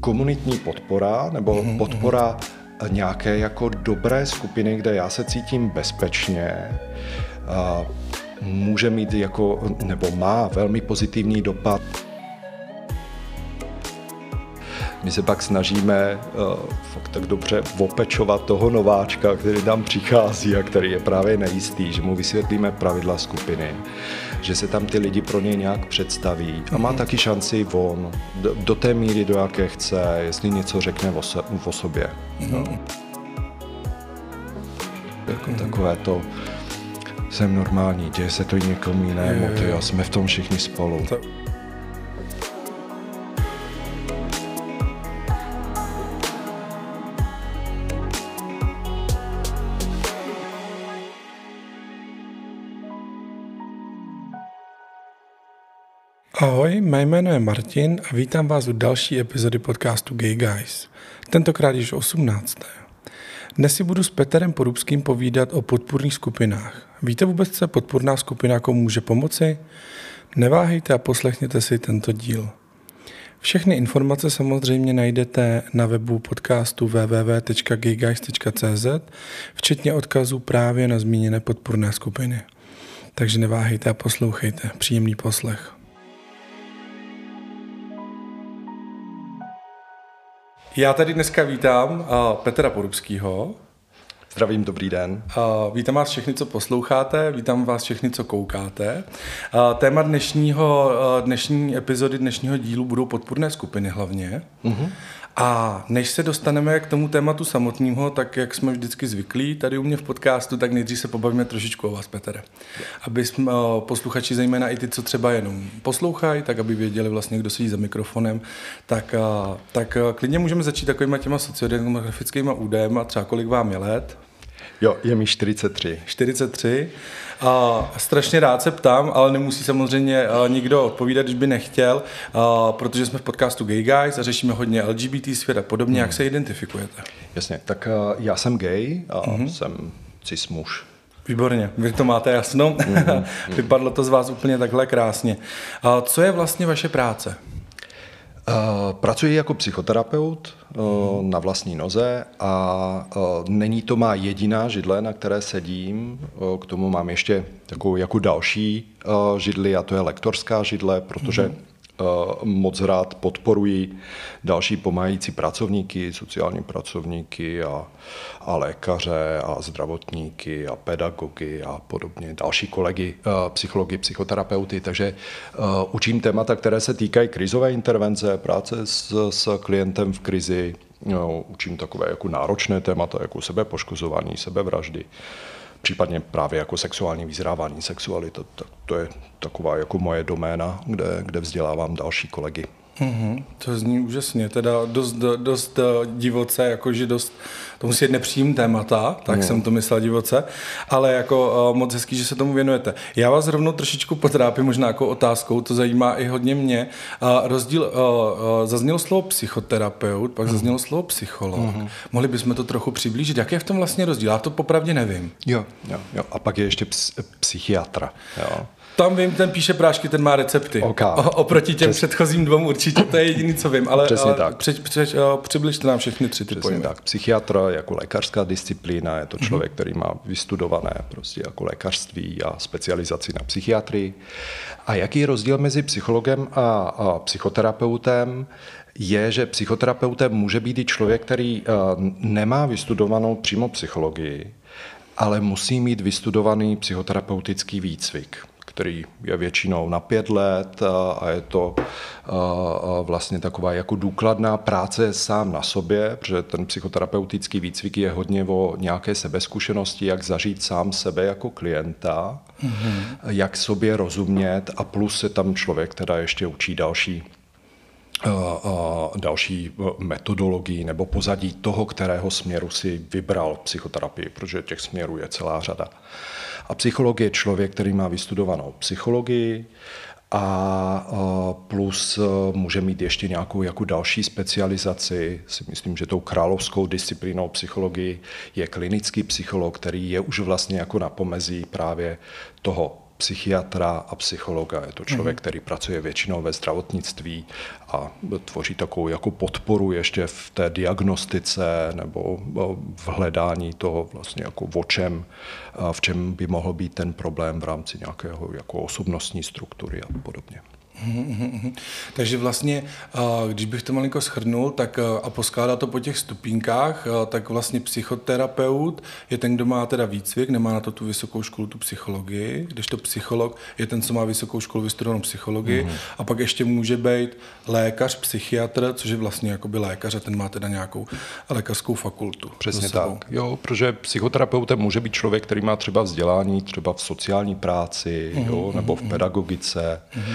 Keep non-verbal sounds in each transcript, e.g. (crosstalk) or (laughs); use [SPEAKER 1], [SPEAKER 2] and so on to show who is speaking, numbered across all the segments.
[SPEAKER 1] Komunitní podpora nebo mm-hmm. podpora nějaké jako dobré skupiny, kde já se cítím bezpečně, může mít jako, nebo má velmi pozitivní dopad my se pak snažíme uh, fakt tak dobře opečovat toho nováčka, který tam přichází a který je právě nejistý, že mu vysvětlíme pravidla skupiny, že se tam ty lidi pro něj nějak představí a má mhm. taky šanci on do, do té míry, do jaké chce, jestli něco řekne o, se, o sobě. No. Jako takové to jsem normální, děje se to i někomu jinému, ty jo, jsme v tom všichni spolu.
[SPEAKER 2] Ahoj, mé jméno je Martin a vítám vás u další epizody podcastu Gay Guys. Tentokrát již 18. Dnes si budu s Peterem Porubským povídat o podpůrných skupinách. Víte vůbec, co podpůrná skupina jako může pomoci? Neváhejte a poslechněte si tento díl. Všechny informace samozřejmě najdete na webu podcastu www.gayguys.cz, včetně odkazů právě na zmíněné podpůrné skupiny. Takže neváhejte a poslouchejte. Příjemný poslech. Já tady dneska vítám uh, Petra Porubského.
[SPEAKER 1] Zdravím, dobrý den.
[SPEAKER 2] Uh, vítám vás všechny, co posloucháte, vítám vás všechny, co koukáte. Uh, téma dnešního, uh, dnešní epizody, dnešního dílu budou podpůrné skupiny hlavně. Uh-huh. A než se dostaneme k tomu tématu samotného, tak jak jsme vždycky zvyklí tady u mě v podcastu, tak nejdřív se pobavíme trošičku o vás, Petere. Aby jsme, eh, posluchači, zejména i ty, co třeba jenom poslouchají, tak aby věděli vlastně, kdo sedí za mikrofonem, tak, eh, tak eh, klidně můžeme začít takovýma těma sociodemografickými údajem a třeba kolik vám je let.
[SPEAKER 1] Jo, je mi 43.
[SPEAKER 2] 43. A strašně rád se ptám, ale nemusí samozřejmě nikdo odpovídat, když by nechtěl, protože jsme v podcastu Gay Guys a řešíme hodně LGBT svět a podobně. Hmm. Jak se identifikujete?
[SPEAKER 1] Jasně, tak já jsem gay a mm-hmm. jsem cis muž.
[SPEAKER 2] Výborně, vy to máte jasno. Mm-hmm. (laughs) Vypadlo to z vás úplně takhle krásně. A co je vlastně vaše práce?
[SPEAKER 1] Uh, pracuji jako psychoterapeut uh, na vlastní noze a uh, není to má jediná židle, na které sedím. K tomu mám ještě takovou jako další židli a to je lektorská židle, protože Eh, moc rád podporuji další pomáhající pracovníky, sociální pracovníky a, a lékaře a zdravotníky a pedagogy a podobně, další kolegy, eh, psychologi, psychoterapeuty, takže uh, učím témata, které se týkají krizové intervence, práce s, s klientem v krizi, no, učím takové jako náročné témata, jako sebepoškozování, sebevraždy, případně právě jako sexuální vyzrávání, sexualita. Tak to je taková jako moje doména, kde, kde vzdělávám další kolegy.
[SPEAKER 2] Mm-hmm, to zní úžasně, teda dost, dost eh, divoce, jakože dost, to musí být nepříjemný témata, tak mm. jsem to myslel divoce, ale jako uh, moc hezký, že se tomu věnujete. Já vás rovnou trošičku potrápím možná jako otázkou, to zajímá i hodně mě. Uh, rozdíl, uh, uh, zaznělo slovo psychoterapeut, pak mm. zaznělo slovo psycholog. Mm. Mohli bychom to trochu přiblížit, jak je v tom vlastně rozdíl? Já to popravdě nevím.
[SPEAKER 1] Jo, jo, jo. a pak je ještě psychiatra. Jo.
[SPEAKER 2] Tam vím, ten píše prášky, ten má recepty.
[SPEAKER 1] Okay.
[SPEAKER 2] O, oproti těm Přes... předchozím dvou určitě, to je jediný, co vím. Ale,
[SPEAKER 1] Přesně ale tak.
[SPEAKER 2] Při, při, přibližte nám všechny tři ty
[SPEAKER 1] Přesně pojmy. tak. Psychiatr jako lékařská disciplína, je to člověk, mm-hmm. který má vystudované prostě jako lékařství a specializaci na psychiatrii. A jaký je rozdíl mezi psychologem a, a psychoterapeutem? je, že psychoterapeutem může být i člověk, který uh, nemá vystudovanou přímo psychologii, ale musí mít vystudovaný psychoterapeutický výcvik který je většinou na pět let a je to vlastně taková jako důkladná práce sám na sobě, protože ten psychoterapeutický výcvik je hodně o nějaké sebezkušenosti, jak zažít sám sebe jako klienta, mm-hmm. jak sobě rozumět a plus je tam člověk, teda ještě učí další další metodologii nebo pozadí toho, kterého směru si vybral psychoterapii, protože těch směrů je celá řada. A psycholog je člověk, který má vystudovanou psychologii a plus může mít ještě nějakou jako další specializaci. Si myslím, že tou královskou disciplínou psychologii je klinický psycholog, který je už vlastně jako na pomezí právě toho psychiatra a psychologa. Je to člověk, mm-hmm. který pracuje většinou ve zdravotnictví a tvoří takovou jako podporu ještě v té diagnostice nebo v hledání toho vlastně jako o čem, v čem by mohl být ten problém v rámci nějakého jako osobnostní struktury a podobně. (laughs)
[SPEAKER 2] Takže vlastně, když bych to malinko shrnul tak a poskládá to po těch stupínkách, tak vlastně psychoterapeut je ten, kdo má teda výcvik, nemá na to tu vysokou školu, tu psychologii, když to psycholog je ten, co má vysokou školu vystudovanou psychologii mm. a pak ještě může být lékař, psychiatr, což je vlastně jakoby lékař a ten má teda nějakou lékařskou fakultu.
[SPEAKER 1] Přesně tak. Jo, protože psychoterapeutem může být člověk, který má třeba vzdělání třeba v sociální práci mm. jo, nebo v mhm. pedagogice. Mm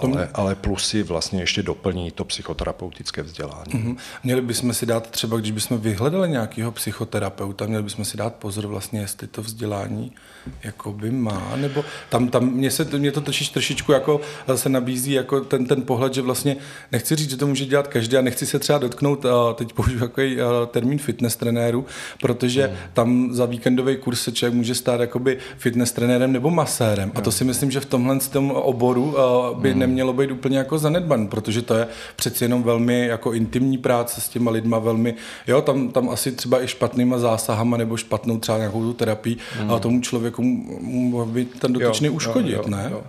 [SPEAKER 1] ale, ale plusy vlastně ještě doplní to psychoterapeutické vzdělání. Mm-hmm.
[SPEAKER 2] Měli bychom si dát třeba, když bychom vyhledali nějakého psychoterapeuta, měli bychom si dát pozor vlastně, jestli to vzdělání jakoby má, nebo tam, tam mě, se, mě to točíš trošičku jako se nabízí jako ten, ten pohled, že vlastně nechci říct, že to může dělat každý a nechci se třeba dotknout, teď použiju takový termín fitness trenéru, protože mm. tam za víkendový kurz se člověk může stát jakoby fitness trenérem nebo masérem. Mm. A to si myslím, že v tomhle tom oboru by mm. nemělo být úplně jako zanedban, protože to je přeci jenom velmi jako intimní práce s těma lidma, velmi, jo, tam, tam asi třeba i špatnýma zásahama nebo špatnou třeba nějakou tu terapii, mm. ale tomu člověku může ten dotyčný jo, uškodit, jo, jo, ne? Jo.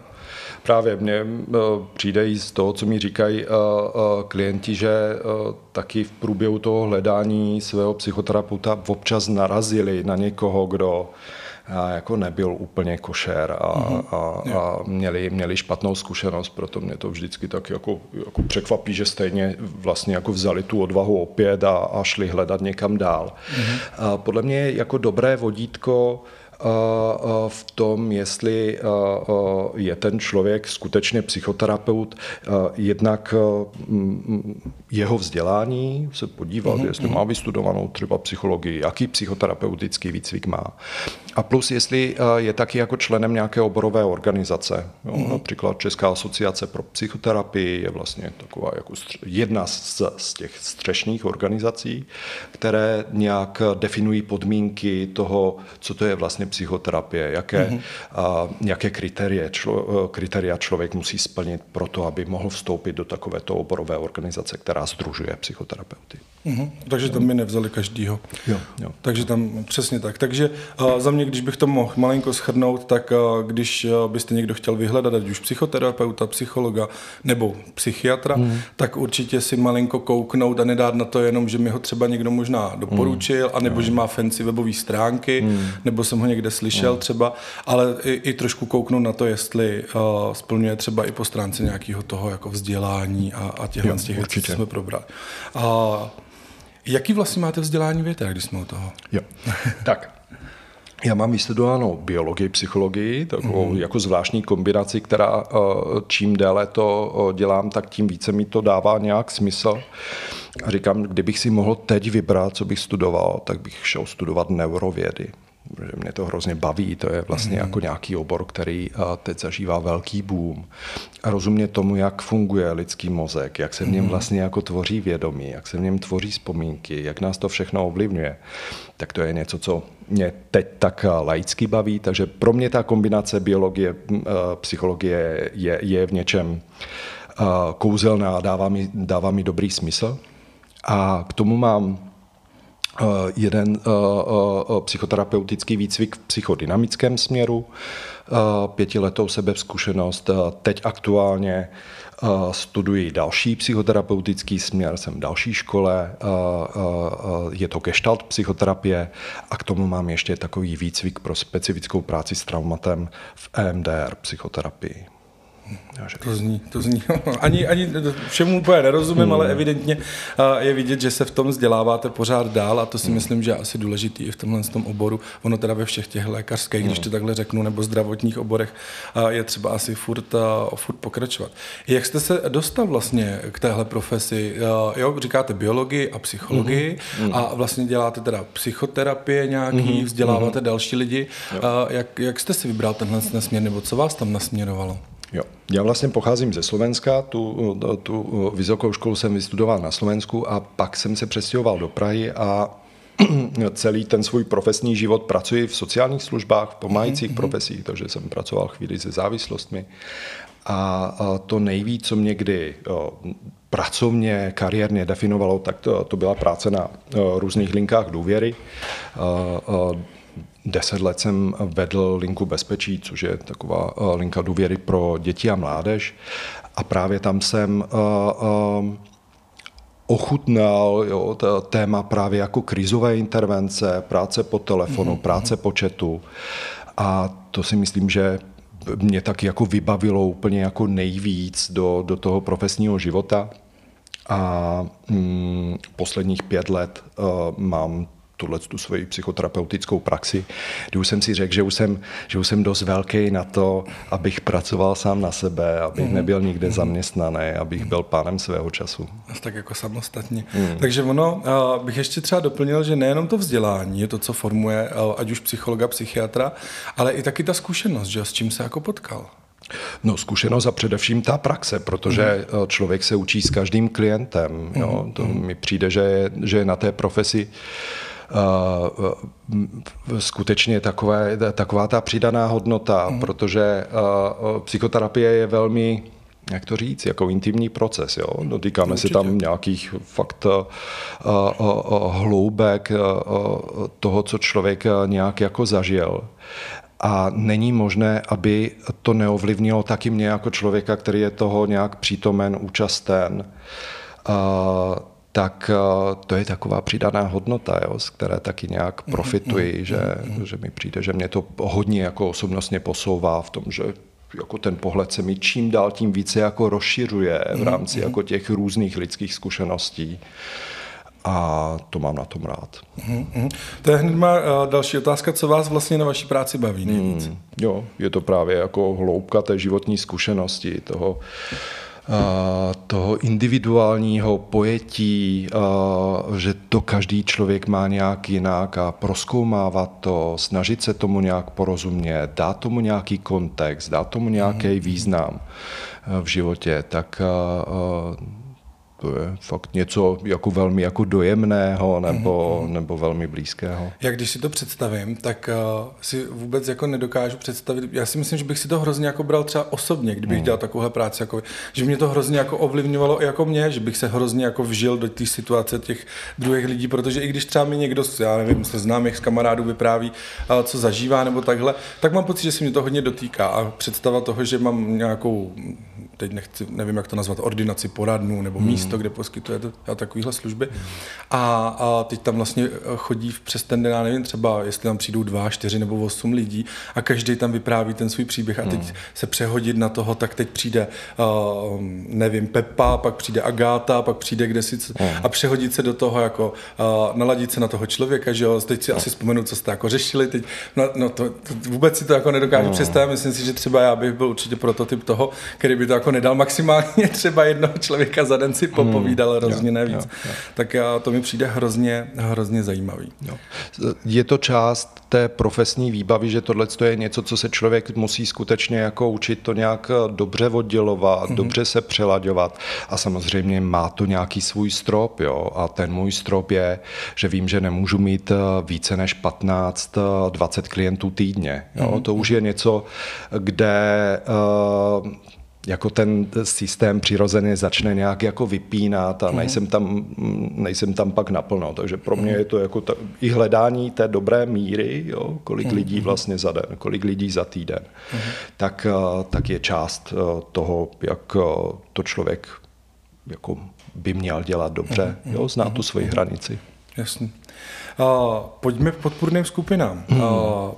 [SPEAKER 1] Právě mně eh, přijde i z toho, co mi říkají uh, uh, klienti, že taky v průběhu toho hledání svého psychoterapeuta občas narazili na někoho, kdo jako nebyl úplně košer a, mm-hmm. a, a měli, měli špatnou zkušenost, proto mě to vždycky tak jako, jako překvapí, že stejně vlastně jako vzali tu odvahu opět a, a šli hledat někam dál. Mm-hmm. A podle mě jako dobré vodítko v tom, jestli je ten člověk skutečně psychoterapeut, jednak jeho vzdělání, se podívat, mm-hmm. jestli má vystudovanou třeba psychologii, jaký psychoterapeutický výcvik má. A plus, jestli je taky jako členem nějaké oborové organizace. Jo, mm-hmm. Například Česká asociace pro psychoterapii je vlastně taková jako jedna z, z těch střešních organizací, které nějak definují podmínky toho, co to je vlastně psychoterapie, jaké, mm-hmm. a, jaké kritérie, člo, kritéria člověk musí splnit pro to, aby mohl vstoupit do takovéto oborové organizace, která združuje psychoterapeuty.
[SPEAKER 2] Mm-hmm. Takže tam by nevzali každýho.
[SPEAKER 1] Jo, jo.
[SPEAKER 2] Takže tam přesně tak. Takže uh, za mě, když bych to mohl malinko schrnout, tak uh, když uh, byste někdo chtěl vyhledat, ať už psychoterapeuta, psychologa nebo psychiatra, mm. tak určitě si malinko kouknout a nedát na to jenom, že mi ho třeba někdo možná doporučil, mm. anebo no. že má fancy webové stránky, mm. nebo jsem ho někde slyšel mm. třeba, ale i, i trošku kouknout na to, jestli uh, splňuje třeba i po stránce nějakého toho jako vzdělání a, a těchhle z těch věcí, co jsme probrali. Uh, Jaký vlastně máte vzdělání vy, když jsme u toho?
[SPEAKER 1] Jo, (laughs) tak. Já mám vystudovanou biologii, psychologii, takovou mm. jako zvláštní kombinaci, která eh, čím déle to eh, dělám, tak tím více mi to dává nějak smysl. A říkám, kdybych si mohl teď vybrat, co bych studoval, tak bych šel studovat neurovědy že mě to hrozně baví, to je vlastně mm. jako nějaký obor, který teď zažívá velký boom. A rozumět tomu, jak funguje lidský mozek, jak se v něm mhm. vlastně jako tvoří vědomí, jak se v něm tvoří vzpomínky, jak nás to všechno ovlivňuje, tak to je něco, co mě teď tak laicky baví, takže pro mě ta kombinace biologie, psychologie je, je v něčem kouzelná, dává mi, dává mi dobrý smysl. A k tomu mám Eh, jeden eh, eh, psychoterapeutický výcvik v psychodynamickém směru, pětiletou sebezkušenost. Teď aktuálně studuji další psychoterapeutický směr, jsem v další škole, je to gestalt psychoterapie a k tomu mám ještě takový výcvik pro specifickou práci s traumatem v EMDR psychoterapii.
[SPEAKER 2] To zní, to (laughs) zní. Ani, ani všemu úplně nerozumím, hmm. ale evidentně je vidět, že se v tom vzděláváte pořád dál a to si hmm. myslím, že je asi důležitý i v tomhle tom oboru. Ono teda ve všech těch lékařských, hmm. když to takhle řeknu, nebo zdravotních oborech je třeba asi furt, furt pokračovat. Jak jste se dostal vlastně k téhle profesi? Jo, říkáte biologii a psychologii hmm. Hmm. a vlastně děláte teda psychoterapie nějaký, hmm. vzděláváte hmm. další lidi. Jak, jak jste si vybral tenhle směr, nebo co vás tam nasměrovalo?
[SPEAKER 1] Jo. Já vlastně pocházím ze Slovenska, tu, tu vysokou školu jsem vystudoval na Slovensku a pak jsem se přestěhoval do Prahy a (clears throat) celý ten svůj profesní život pracuji v sociálních službách, v pomáhajících mm-hmm. profesích, takže jsem pracoval chvíli se závislostmi. A to nejvíc, co mě kdy pracovně, kariérně definovalo, tak to, to byla práce na různých linkách důvěry. Deset let jsem vedl linku bezpečí, což je taková linka důvěry pro děti a mládež. A právě tam jsem ochutnal jo, téma právě jako krizové intervence, práce po telefonu, mm-hmm. práce po chatu. A to si myslím, že mě tak jako vybavilo úplně jako nejvíc do, do toho profesního života. A mm, posledních pět let uh, mám tuhle tu svoji psychoterapeutickou praxi, kdy už jsem si řekl, že už jsem, že už jsem dost velký na to, abych pracoval sám na sebe, abych mm. nebyl nikde mm. zaměstnaný, abych byl pánem svého času.
[SPEAKER 2] Tak jako samostatně. Mm. Takže ono, bych ještě třeba doplnil, že nejenom to vzdělání je to, co formuje ať už psychologa, psychiatra, ale i taky ta zkušenost, že s čím se jako potkal.
[SPEAKER 1] No zkušenost a především ta praxe, protože mm. člověk se učí s každým klientem. Jo? To mm. mi přijde, že je, že je na té profesi skutečně takové, taková ta přidaná hodnota, mm. protože psychoterapie je velmi jak to říct, jako intimní proces. Jo? Dotýkáme Určitě. se tam nějakých fakt uh, uh, hloubek uh, toho, co člověk nějak jako zažil. A není možné, aby to neovlivnilo taky mě jako člověka, který je toho nějak přítomen, účasten. Uh, tak eh, to je taková přidaná hodnota, jo, z které taky nějak mhm, profituji, mm, že, mm, že mi přijde, že mě to hodně jako osobnostně posouvá v tom, že jako ten pohled se mi čím dál tím více jako rozšiřuje v mhm, rámci mm, jako těch různých lidských zkušeností a to mám na tom rád.
[SPEAKER 2] Mm, to je hned má uh, další otázka, co vás vlastně na vaší práci baví nejvíc? Mm,
[SPEAKER 1] jo, je to právě jako hloubka té životní zkušenosti, toho toho individuálního pojetí, že to každý člověk má nějak jinak a proskoumávat to, snažit se tomu nějak porozumět, dát tomu nějaký kontext, dát tomu nějaký mhm. význam v životě, tak to je fakt něco jako velmi jako dojemného nebo, mm-hmm. nebo velmi blízkého.
[SPEAKER 2] Jak když si to představím, tak uh, si vůbec jako nedokážu představit, já si myslím, že bych si to hrozně jako bral třeba osobně, kdybych mm. dělal takovouhle práci, jako, že mě to hrozně jako ovlivňovalo i jako mě, že bych se hrozně jako vžil do té situace těch druhých lidí, protože i když třeba mi někdo, já nevím, se známých z kamarádů vypráví, uh, co zažívá nebo takhle, tak mám pocit, že se mě to hodně dotýká a představa toho, že mám nějakou, teď nechci, nevím, jak to nazvat, ordinaci poradnu nebo mm. místo, kde poskytuje to, takovéhle služby. A, a teď tam vlastně chodí přes ten den, já nevím, třeba jestli tam přijdou dva, čtyři nebo osm lidí a každý tam vypráví ten svůj příběh a teď hmm. se přehodit na toho, tak teď přijde, uh, nevím, Pepa, pak přijde Agáta, pak přijde kde si hmm. a přehodit se do toho, jako uh, naladit se na toho člověka, že jo, teď si hmm. asi vzpomenu, co jste jako řešili, teď, no, no to, to, vůbec si to jako nedokážu hmm. představit, myslím si, že třeba já bych byl určitě prototyp toho, který by to jako nedal maximálně (laughs) třeba jednoho člověka za den si popo povídal hrozně navíc. Jo, jo. Tak já, to mi přijde hrozně, hrozně zajímavý. Jo.
[SPEAKER 1] Je to část té profesní výbavy, že tohle je něco, co se člověk musí skutečně jako učit to nějak dobře oddělovat, mm-hmm. dobře se přelaďovat a samozřejmě má to nějaký svůj strop, jo, a ten můj strop je, že vím, že nemůžu mít eh, více než 15, 20 eh, klientů týdně. Jo. Mm-hmm. To už je něco, kde uh, jako ten systém přirozeně začne nějak jako vypínat a mhm. nejsem tam, nejsem tam pak naplno. Takže pro mě mhm. je to jako ta, i hledání té dobré míry, jo, kolik mm. lidí vlastně za den, kolik lidí za týden, mm. tak, eh, tak je část eh, toho, jak eh, to člověk jako by měl dělat dobře, jo, zná tu svoji hranici.
[SPEAKER 2] Jasně. Pojďme k podpůrným skupinám. Hmm.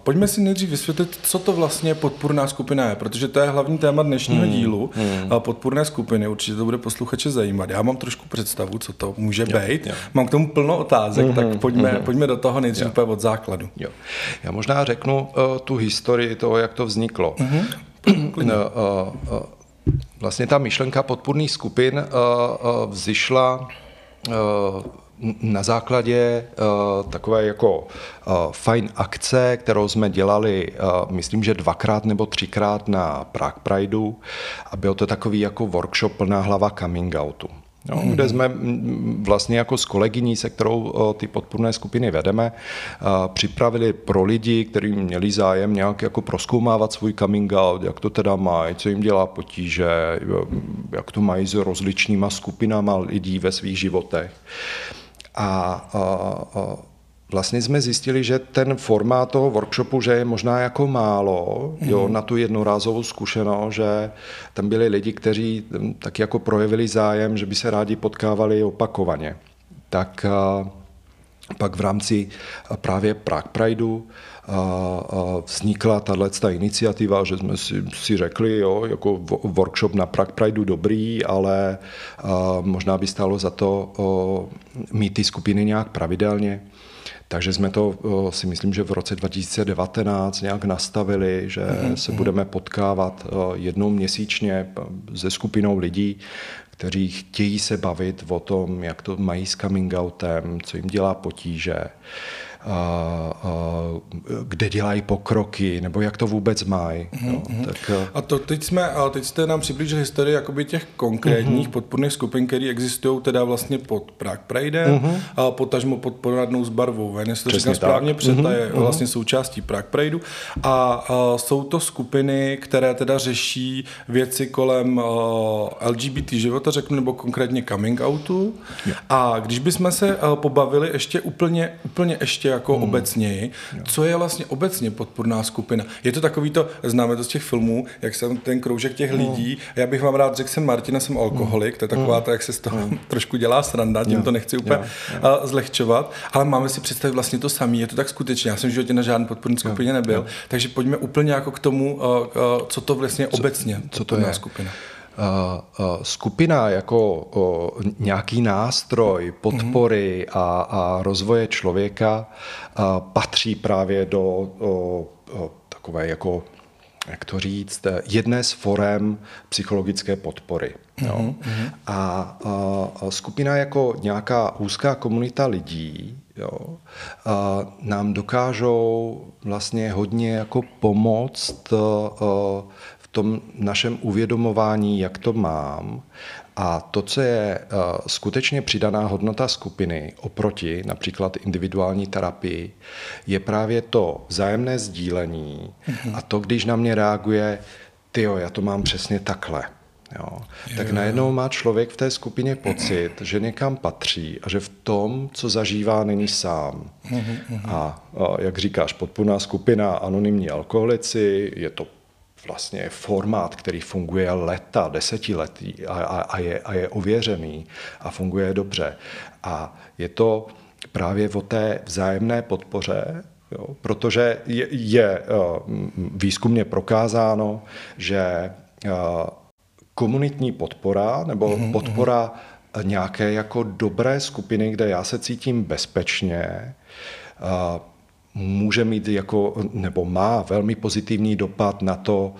[SPEAKER 2] Pojďme si nejdřív vysvětlit, co to vlastně podpůrná skupina je, protože to je hlavní téma dnešního hmm. dílu. Hmm. Podpůrné skupiny, určitě to bude posluchače zajímat. Já mám trošku představu, co to může jo, být. Jo. Mám k tomu plno otázek, hmm. tak pojďme, hmm. pojďme do toho nejdřív úplně od základu.
[SPEAKER 1] Jo. Já možná řeknu uh, tu historii toho, jak to vzniklo. Hmm. uh, uh, vlastně ta myšlenka podpůrných skupin uh, uh, vzešla uh, na základě uh, takové jako uh, fajn akce, kterou jsme dělali, uh, myslím, že dvakrát nebo třikrát na Prague Prideu a byl to takový jako workshop plná hlava coming outu. No, kde jsme vlastně jako s kolegyní, se kterou ty podpůrné skupiny vedeme, připravili pro lidi, kteří měli zájem nějak jako proskoumávat svůj coming out, jak to teda mají, co jim dělá potíže, jak to mají s rozličnýma skupinama lidí ve svých životech. A, a, a vlastně jsme zjistili, že ten formát toho workshopu, že je možná jako málo mm. jo, na tu jednorázovou zkušenost, že tam byli lidi, kteří tak jako projevili zájem, že by se rádi potkávali opakovaně. Tak a, pak v rámci právě Prague Prideu vznikla tato iniciativa, že jsme si, si řekli, jo, jako workshop na Prague Prideu dobrý, ale možná by stálo za to mít ty skupiny nějak pravidelně. Takže jsme to si myslím, že v roce 2019 nějak nastavili, že mm-hmm. se budeme potkávat jednou měsíčně se skupinou lidí, kteří chtějí se bavit o tom, jak to mají s coming outem, co jim dělá potíže kde dělají pokroky, nebo jak to vůbec mají. Mm-hmm. No,
[SPEAKER 2] tak, a to teď jsme, a teď jste nám přiblížili historii jakoby těch konkrétních mm-hmm. podporných skupin, které existují teda vlastně pod Prague Pride mm-hmm. a potažmo pod poradnou s barvou ven, jestli to říkám správně, protože mm-hmm. je mm-hmm. vlastně součástí Prague Prideu. A, a jsou to skupiny, které teda řeší věci kolem uh, LGBT života, řeknu, nebo konkrétně coming outu. Yeah. A když bychom se uh, pobavili ještě úplně, úplně ještě jako hmm. obecněji. Co je vlastně obecně podporná skupina? Je to takový to, známe to z těch filmů, jak jsem ten kroužek těch hmm. lidí. Já bych vám rád řekl, jsem Martina, jsem alkoholik, to je taková hmm. to, jak se z toho hmm. (laughs) trošku dělá sranda, tím to nechci úplně jo. zlehčovat, ale máme si představit vlastně to samé. Je to tak skutečně. Já jsem v životě na žádné podporné skupině nebyl, jo. takže pojďme úplně jako k tomu, co to vlastně obecně co to je skupina
[SPEAKER 1] skupina jako nějaký nástroj podpory mm-hmm. a, a rozvoje člověka patří právě do takové jako jak to říct, jedné z forem psychologické podpory. Mm-hmm. Jo. Mhm. A, a skupina jako nějaká úzká komunita lidí jo, a nám dokážou vlastně hodně jako pomoct tom našem uvědomování, jak to mám. A to, co je uh, skutečně přidaná hodnota skupiny oproti například individuální terapii, je právě to vzájemné sdílení mm-hmm. a to, když na mě reaguje, tyjo, já to mám přesně takhle. Jo. Tak najednou má člověk v té skupině pocit, že někam patří a že v tom, co zažívá, není sám. Mm-hmm. A, a jak říkáš, podpůrná skupina anonymní alkoholici, je to vlastně formát, který funguje leta, desetiletí a, a, a, je, a je ověřený a funguje dobře. A je to právě o té vzájemné podpoře, jo, protože je, je výzkumně prokázáno, že komunitní podpora nebo mm-hmm. podpora nějaké jako dobré skupiny, kde já se cítím bezpečně, může mít jako, nebo má velmi pozitivní dopad na to,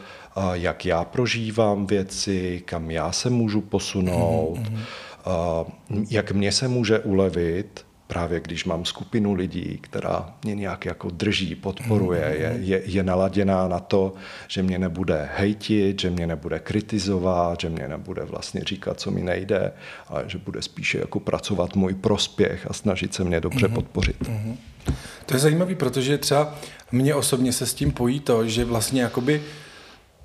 [SPEAKER 1] jak já prožívám věci, kam já se můžu posunout, mm-hmm. jak mě se může ulevit, právě když mám skupinu lidí, která mě nějak jako drží, podporuje, mm-hmm. je, je, je naladěná na to, že mě nebude hejtit, že mě nebude kritizovat, že mě nebude vlastně říkat, co mi nejde, ale že bude spíše jako pracovat můj prospěch a snažit se mě dobře mm-hmm. podpořit.
[SPEAKER 2] To je zajímavé, protože třeba mně osobně se s tím pojí to, že vlastně jakoby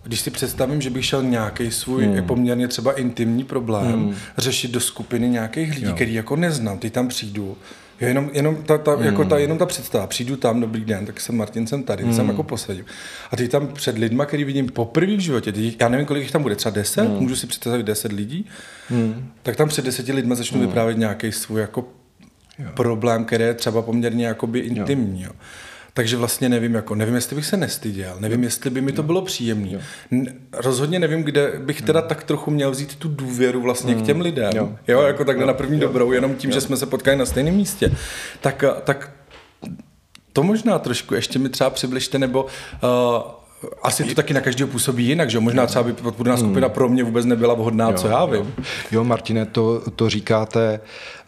[SPEAKER 2] když si představím, že bych šel nějaký svůj hmm. poměrně třeba intimní problém hmm. řešit do skupiny nějakých lidí, jo. který jako neznám, ty tam přijdu, jo, jenom, jenom, ta, ta, hmm. jako ta, jenom ta představa, přijdu tam, dobrý den, tak jsem Martin, jsem tady, hmm. jsem jako posadím. A ty tam před lidma, který vidím poprvé v životě, ty, já nevím, kolik jich tam bude, třeba deset, hmm. můžu si představit deset lidí, hmm. tak tam před deseti lidma začnu hmm. vyprávět nějaký svůj jako jo. problém, který je třeba poměrně jakoby intimní. Jo. Jo. Takže vlastně nevím, jako, nevím, jestli bych se nestyděl, nevím, jestli by mi to bylo příjemné. Rozhodně nevím, kde bych teda tak trochu měl vzít tu důvěru vlastně k těm mm. lidem. Jo, jo jako takhle na první dobrou, jenom tím, že jsme se potkali na stejném místě. Tak, tak to možná trošku ještě mi třeba přibližte, nebo uh, asi to taky na každého působí jinak, že možná třeba by podpůrná skupina pro mě vůbec nebyla vhodná, jo, co já vím.
[SPEAKER 1] Jo, jo Martine, to, to říkáte Uh,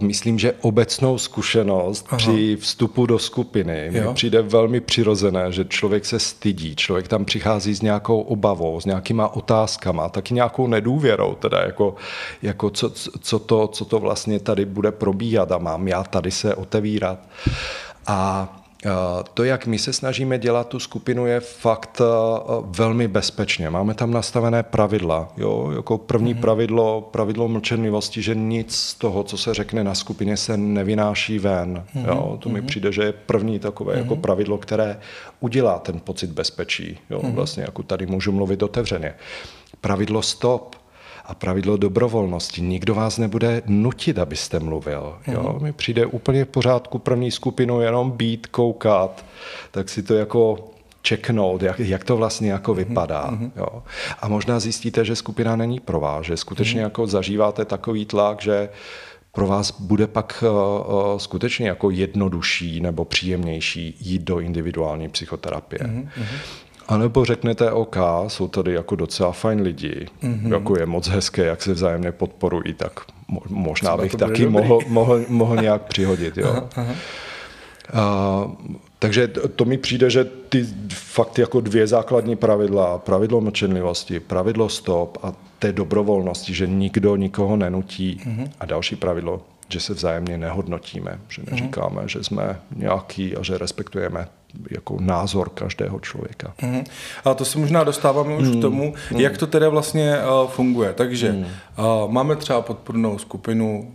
[SPEAKER 1] myslím, že obecnou zkušenost Aha. při vstupu do skupiny mi přijde velmi přirozené, že člověk se stydí, člověk tam přichází s nějakou obavou, s nějakýma otázkama, taky nějakou nedůvěrou, teda jako, jako co, co, to, co to vlastně tady bude probíhat a mám já tady se otevírat. A to, jak my se snažíme dělat tu skupinu, je fakt velmi bezpečně. Máme tam nastavené pravidla. Jo? Jako první mm-hmm. pravidlo, pravidlo mlčenlivosti, že nic z toho, co se řekne na skupině, se nevynáší ven. Mm-hmm. Jo? To mi mm-hmm. přijde, že je první takové mm-hmm. jako mhm. pravidlo, které udělá ten pocit bezpečí. Jo? Mm-hmm. Vlastně jako tady můžu mluvit otevřeně. Pravidlo stop a pravidlo dobrovolnosti. Nikdo vás nebude nutit, abyste mluvil. Jo? Mhm. Mi přijde úplně v pořádku první skupinu jenom být, koukat, tak si to jako čeknout, jak, jak to vlastně jako mhm, vypadá. Mm-hmm. Jo. A možná zjistíte, že skupina není pro vás, že skutečně mm-hmm. jako zažíváte takový tlak, že pro vás bude pak uh, uh, skutečně jako jednodušší nebo příjemnější jít do individuální psychoterapie. Mm-hmm. A nebo řeknete, OK, jsou tady jako docela fajn lidi, mm-hmm. jako je moc hezké, jak se vzájemně podporují, tak mo- možná Třeba bych taky mohl, mohl, mohl nějak přihodit. Jo. Aha, aha. A, takže to mi přijde, že ty fakt jako dvě základní pravidla, pravidlo mlčenlivosti, pravidlo stop a té dobrovolnosti, že nikdo nikoho nenutí mm-hmm. a další pravidlo, že se vzájemně nehodnotíme, že mhm. neříkáme, že jsme nějaký a že respektujeme jako názor každého člověka. Mm.
[SPEAKER 2] A to se možná dostáváme už mm. k tomu, mm. jak to tedy vlastně uh, funguje. Takže mm. uh, máme třeba podpornou skupinu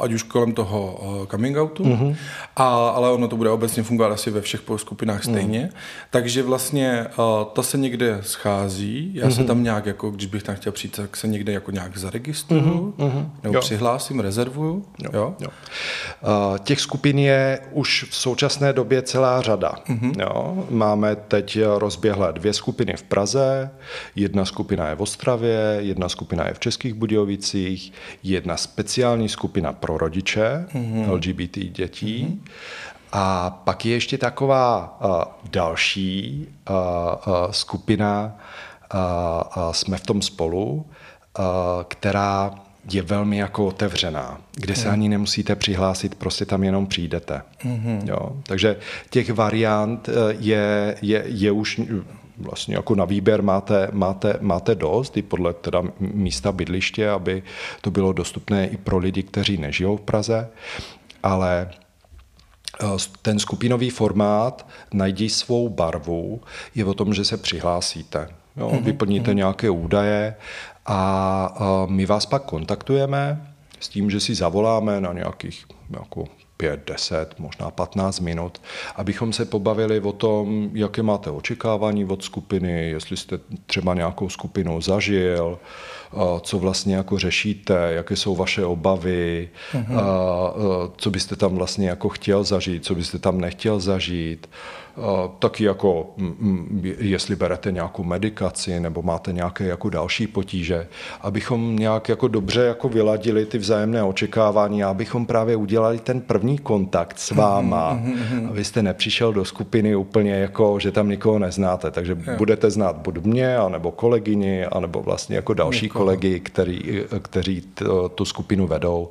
[SPEAKER 2] ať už kolem toho eh, coming outu, mm-hmm. a, ale ono to bude obecně fungovat asi ve všech skupinách mhm. stejně. Mm. Takže vlastně uh, to se někde schází, já mm-hmm. se mhm. tam nějak, jako když bych tam chtěl přijít, tak se někde jako nějak zaregistruju, mm-hmm. nebo jo. přihlásím, rezervuju. Jo. Jo? Jo.
[SPEAKER 1] Uh, těch skupin je už v současné době celá řada. Mm-hmm. Jo? Máme teď rozběhlé dvě skupiny v Praze, jedna skupina je v Ostravě, jedna skupina je v Českých Budějovicích, jedna speciální skupina skupina pro rodiče mm-hmm. LGBT dětí. Mm-hmm. A pak je ještě taková uh, další uh, uh, skupina, uh, uh, jsme v tom spolu, uh, která je velmi jako otevřená, kde se mm. ani nemusíte přihlásit, prostě tam jenom přijdete. Mm-hmm. Jo? Takže těch variant je, je, je už vlastně jako na výběr máte, máte, máte dost, i podle teda místa bydliště, aby to bylo dostupné i pro lidi, kteří nežijou v Praze, ale eh, ten skupinový formát najdi svou barvu je o tom, že se přihlásíte. Jo, mm-hmm. Vyplníte mm-hmm. nějaké údaje a eh, my vás pak kontaktujeme s tím, že si zavoláme na nějakých jako 5, 10, možná 15 minut, abychom se pobavili o tom, jaké máte očekávání od skupiny, jestli jste třeba nějakou skupinu zažil, co vlastně jako řešíte, jaké jsou vaše obavy, uh-huh. co byste tam vlastně jako chtěl zažít, co byste tam nechtěl zažít taky jako, jestli berete nějakou medikaci nebo máte nějaké jako další potíže, abychom nějak jako dobře jako vyladili ty vzájemné očekávání a abychom právě udělali ten první kontakt s váma, mm-hmm. abyste nepřišel do skupiny úplně jako, že tam nikoho neznáte, takže jo. budete znát buď mě, anebo kolegyni, anebo vlastně jako další Někoho. Kolegy, který, kteří tu skupinu vedou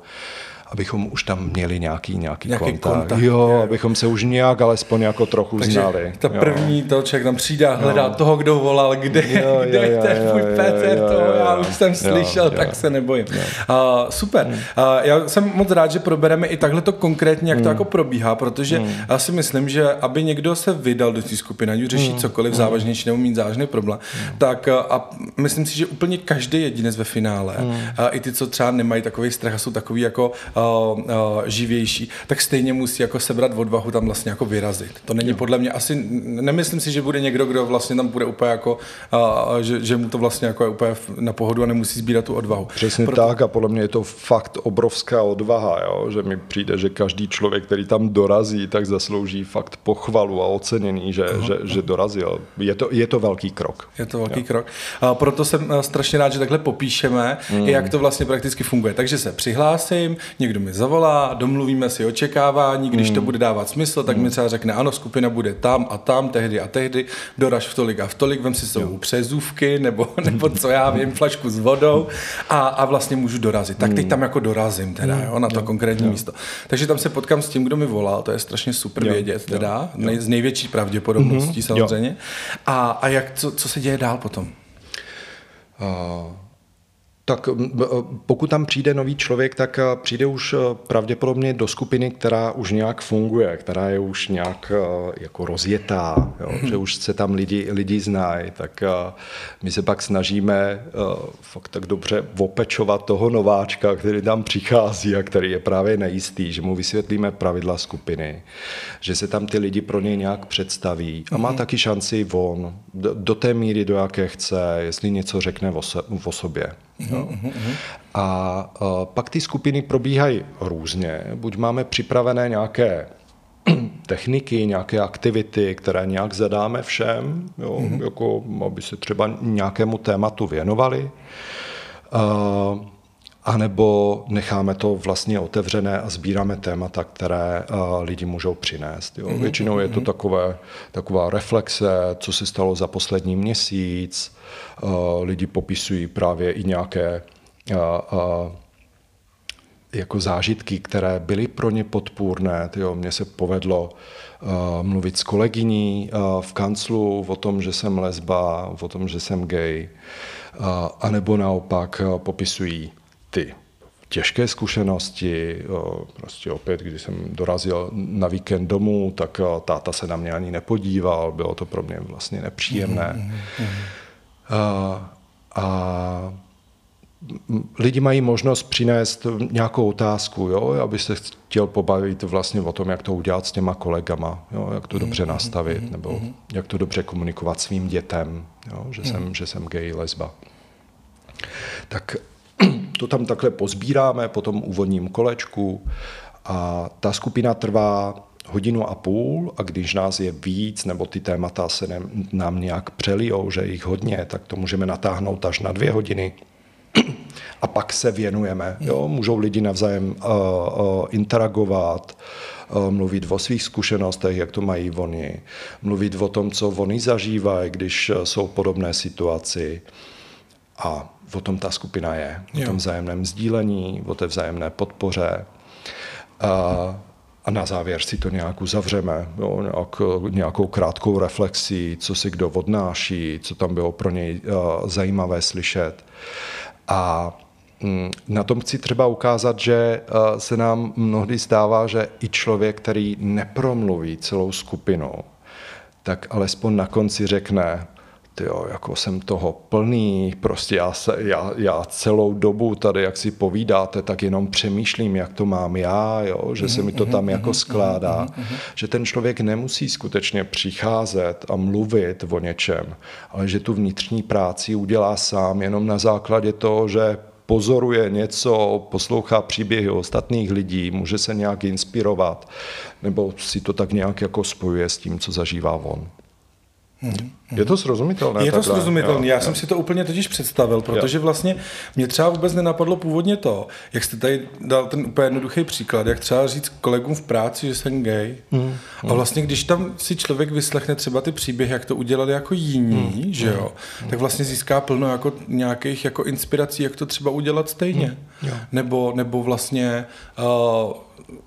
[SPEAKER 1] abychom už tam měli nějaký, nějaký, nějaký kontakt. kontakt. Jo, je. abychom se už nějak alespoň jako trochu Takže znali.
[SPEAKER 2] ta první, to člověk tam přijde a hledá jo. toho, kdo volal, kde, jo, kde jo, je ten můj Petr, to já už jsem slyšel, jo, tak jo. se nebojím. Jo. Uh, super. Hmm. Uh, já jsem moc rád, že probereme i takhle to konkrétně, jak hmm. to jako probíhá, protože hmm. já si myslím, že aby někdo se vydal do té skupiny, ať už řeší hmm. cokoliv hmm. závažnější nebo mít závažný problém, hmm. tak a myslím si, že úplně každý jedinec ve finále, hmm. a i ty, co třeba nemají takový strach a jsou takový jako uh, uh, živější, tak stejně musí jako sebrat odvahu tam vlastně jako vyrazit. To není jo. podle mě asi, nemyslím si, že bude někdo, kdo vlastně tam bude úplně jako, uh, že, že mu to vlastně jako je úplně na pohodu a nemusí sbírat tu odvahu.
[SPEAKER 1] Přesně Proto... tak a podle mě je to fakt obrovská odvaha, jo? že mi přijde, že každý člověk, který tam dorazí, tak zaslouží fakt pochvalu a ocenění, že, uh-huh. že, že dorazil. Je to, je to velký krok.
[SPEAKER 2] Je to velký jo. krok. A proto jsem strašně rád, že takhle popíšeme, mm. jak to vlastně prakticky funguje. Takže se přihlásím, někdo někdo mi zavolá, domluvíme si očekávání, když to bude dávat smysl, tak mi třeba řekne, ano, skupina bude tam a tam, tehdy a tehdy, doraž v tolik a v tolik, vem si svou přezůvky, nebo, nebo co já vím, flašku s vodou a, a vlastně můžu dorazit. Tak teď tam jako dorazím teda, jo, na to konkrétní místo. Takže tam se potkám s tím, kdo mi volal, to je strašně super vědět teda, nej, z největší pravděpodobností samozřejmě. A, a jak, co, co se děje dál potom?
[SPEAKER 1] Uh, tak pokud tam přijde nový člověk, tak přijde už eh, pravděpodobně do skupiny, která už nějak funguje, která je už nějak eh, jako rozjetá, jo, že už se tam lidi, lidi znají, tak my se pak snažíme eh, fakt tak dobře opečovat toho nováčka, který tam přichází a který je právě nejistý, že mu vysvětlíme pravidla skupiny, že se tam ty lidi pro něj nějak představí a má taky šanci on, do, té míry, do jaké chce, jestli něco řekne o sobě. Jo. A, a pak ty skupiny probíhají různě. Buď máme připravené nějaké (clears throat) techniky, nějaké aktivity, které nějak zadáme všem, jo, mm-hmm. jako aby se třeba nějakému tématu věnovali. Uh, a nebo necháme to vlastně otevřené a sbíráme témata, které uh, lidi můžou přinést. Jo. Většinou je to takové, taková reflexe, co se stalo za poslední měsíc. Uh, lidi popisují právě i nějaké uh, jako zážitky, které byly pro ně podpůrné. Tyjo, mně se povedlo uh, mluvit s kolegyní uh, v kanclu o tom, že jsem lesba, o tom, že jsem gay, uh, anebo naopak uh, popisují ty těžké zkušenosti. Prostě opět, když jsem dorazil na víkend domů, tak táta se na mě ani nepodíval, bylo to pro mě vlastně nepříjemné. Uh, a lidi mají možnost přinést nějakou otázku, jo, aby se chtěl pobavit vlastně o tom, jak to udělat s těma kolegama, jo, jak to dobře nastavit, nebo jak to dobře komunikovat svým dětem, jo, že, jsem, že jsem gay, lesba. Tak (clears throat) to tam takhle pozbíráme po tom úvodním kolečku a ta skupina trvá hodinu a půl a když nás je víc nebo ty témata se ne, nám nějak přelijou, že jich hodně, tak to můžeme natáhnout až na dvě hodiny (clears throat) a pak se věnujeme. Jo? Můžou lidi navzájem uh, uh, interagovat, uh, mluvit o svých zkušenostech, jak to mají oni, mluvit o tom, co oni zažívají, když uh, jsou podobné situaci. A o tom ta skupina je. O tom vzájemném sdílení, o té vzájemné podpoře. Uh, a na závěr si to nějak uzavřeme, jo, nějak, nějakou krátkou reflexí, co si kdo odnáší, co tam bylo pro něj uh, zajímavé slyšet. A mm, na tom chci třeba ukázat, že uh, se nám mnohdy stává, že i člověk, který nepromluví celou skupinu, tak alespoň na konci řekne, jo, jako jsem toho plný, prostě já, se, já, já celou dobu tady, jak si povídáte, tak jenom přemýšlím, jak to mám já, jo, že se mi to tam jako skládá, že ten člověk nemusí skutečně přicházet a mluvit o něčem, ale že tu vnitřní práci udělá sám jenom na základě toho, že pozoruje něco, poslouchá příběhy ostatních lidí, může se nějak inspirovat, nebo si to tak nějak jako spojuje s tím, co zažívá on. Hmm. Je to srozumitelné?
[SPEAKER 2] Je to
[SPEAKER 1] takhle?
[SPEAKER 2] srozumitelné. Já
[SPEAKER 1] jo.
[SPEAKER 2] jsem si to úplně totiž představil, protože vlastně mě třeba vůbec nenapadlo původně to, jak jste tady dal ten úplně jednoduchý příklad, jak třeba říct kolegům v práci, že jsem gay. Mm. A vlastně, když tam si člověk vyslechne třeba ty příběhy, jak to udělali jako jiní, mm. že jo, mm. tak vlastně získá plno jako nějakých jako inspirací, jak to třeba udělat stejně. Mm. Nebo, nebo vlastně uh,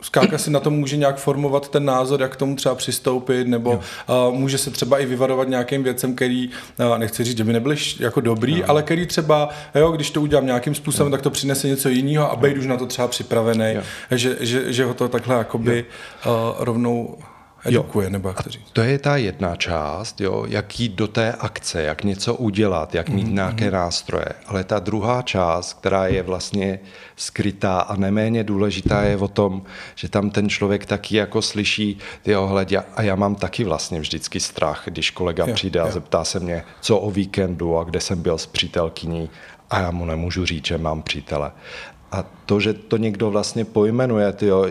[SPEAKER 2] skáka si na tom může nějak formovat ten názor, jak k tomu třeba přistoupit, nebo uh, může se třeba i vyvarovat nějakým věcem, který, uh, nechci říct, že by nebyly jako dobrý, jo. ale který třeba, jo, když to udělám nějakým způsobem, jo. tak to přinese něco jiného a být už na to třeba připravený, že, že, že ho to takhle jakoby uh, rovnou edukuje, nebo jak to říct.
[SPEAKER 1] To je ta jedna část, jo, jak jít do té akce, jak něco udělat, jak mít mm, nějaké mm. nástroje. Ale ta druhá část, která je vlastně skrytá a neméně důležitá, je o tom, že tam ten člověk taky jako slyší, ty ohledě, a já mám taky vlastně vždycky strach, když kolega jo, přijde a jo. zeptá se mě, co o víkendu a kde jsem byl s přítelkyní a já mu nemůžu říct, že mám přítele. A to, že to někdo vlastně pojmenuje, tyjo,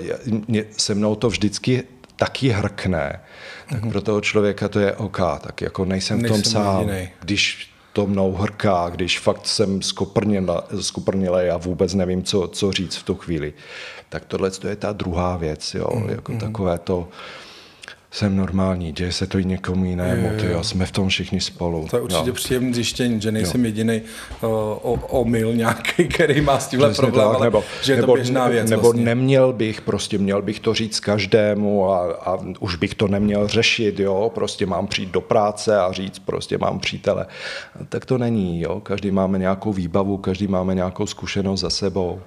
[SPEAKER 1] se mnou to vždycky taky hrkne, tak mm-hmm. pro toho člověka to je OK, tak jako nejsem v tom sám. Když to mnou hrká, když fakt jsem skoprnilý a vůbec nevím, co, co říct v tu chvíli. Tak tohle je ta druhá věc, jo, mm, jako mm. takové to, jsem normální, děje se to i někomu jinému, ty jo, jsme v tom všichni spolu.
[SPEAKER 2] To je určitě no. příjemný zjištění, že nejsem jediný uh, omyl nějaký, který má s tímhle problém, ale nebo, že je nebo, to běžná věc.
[SPEAKER 1] Nebo vlastně. neměl bych, prostě měl bych to říct každému a, a už bych to neměl řešit, jo, prostě mám přijít do práce a říct, prostě mám přítele. Tak to není, jo, každý máme nějakou výbavu, každý máme nějakou zkušenost za sebou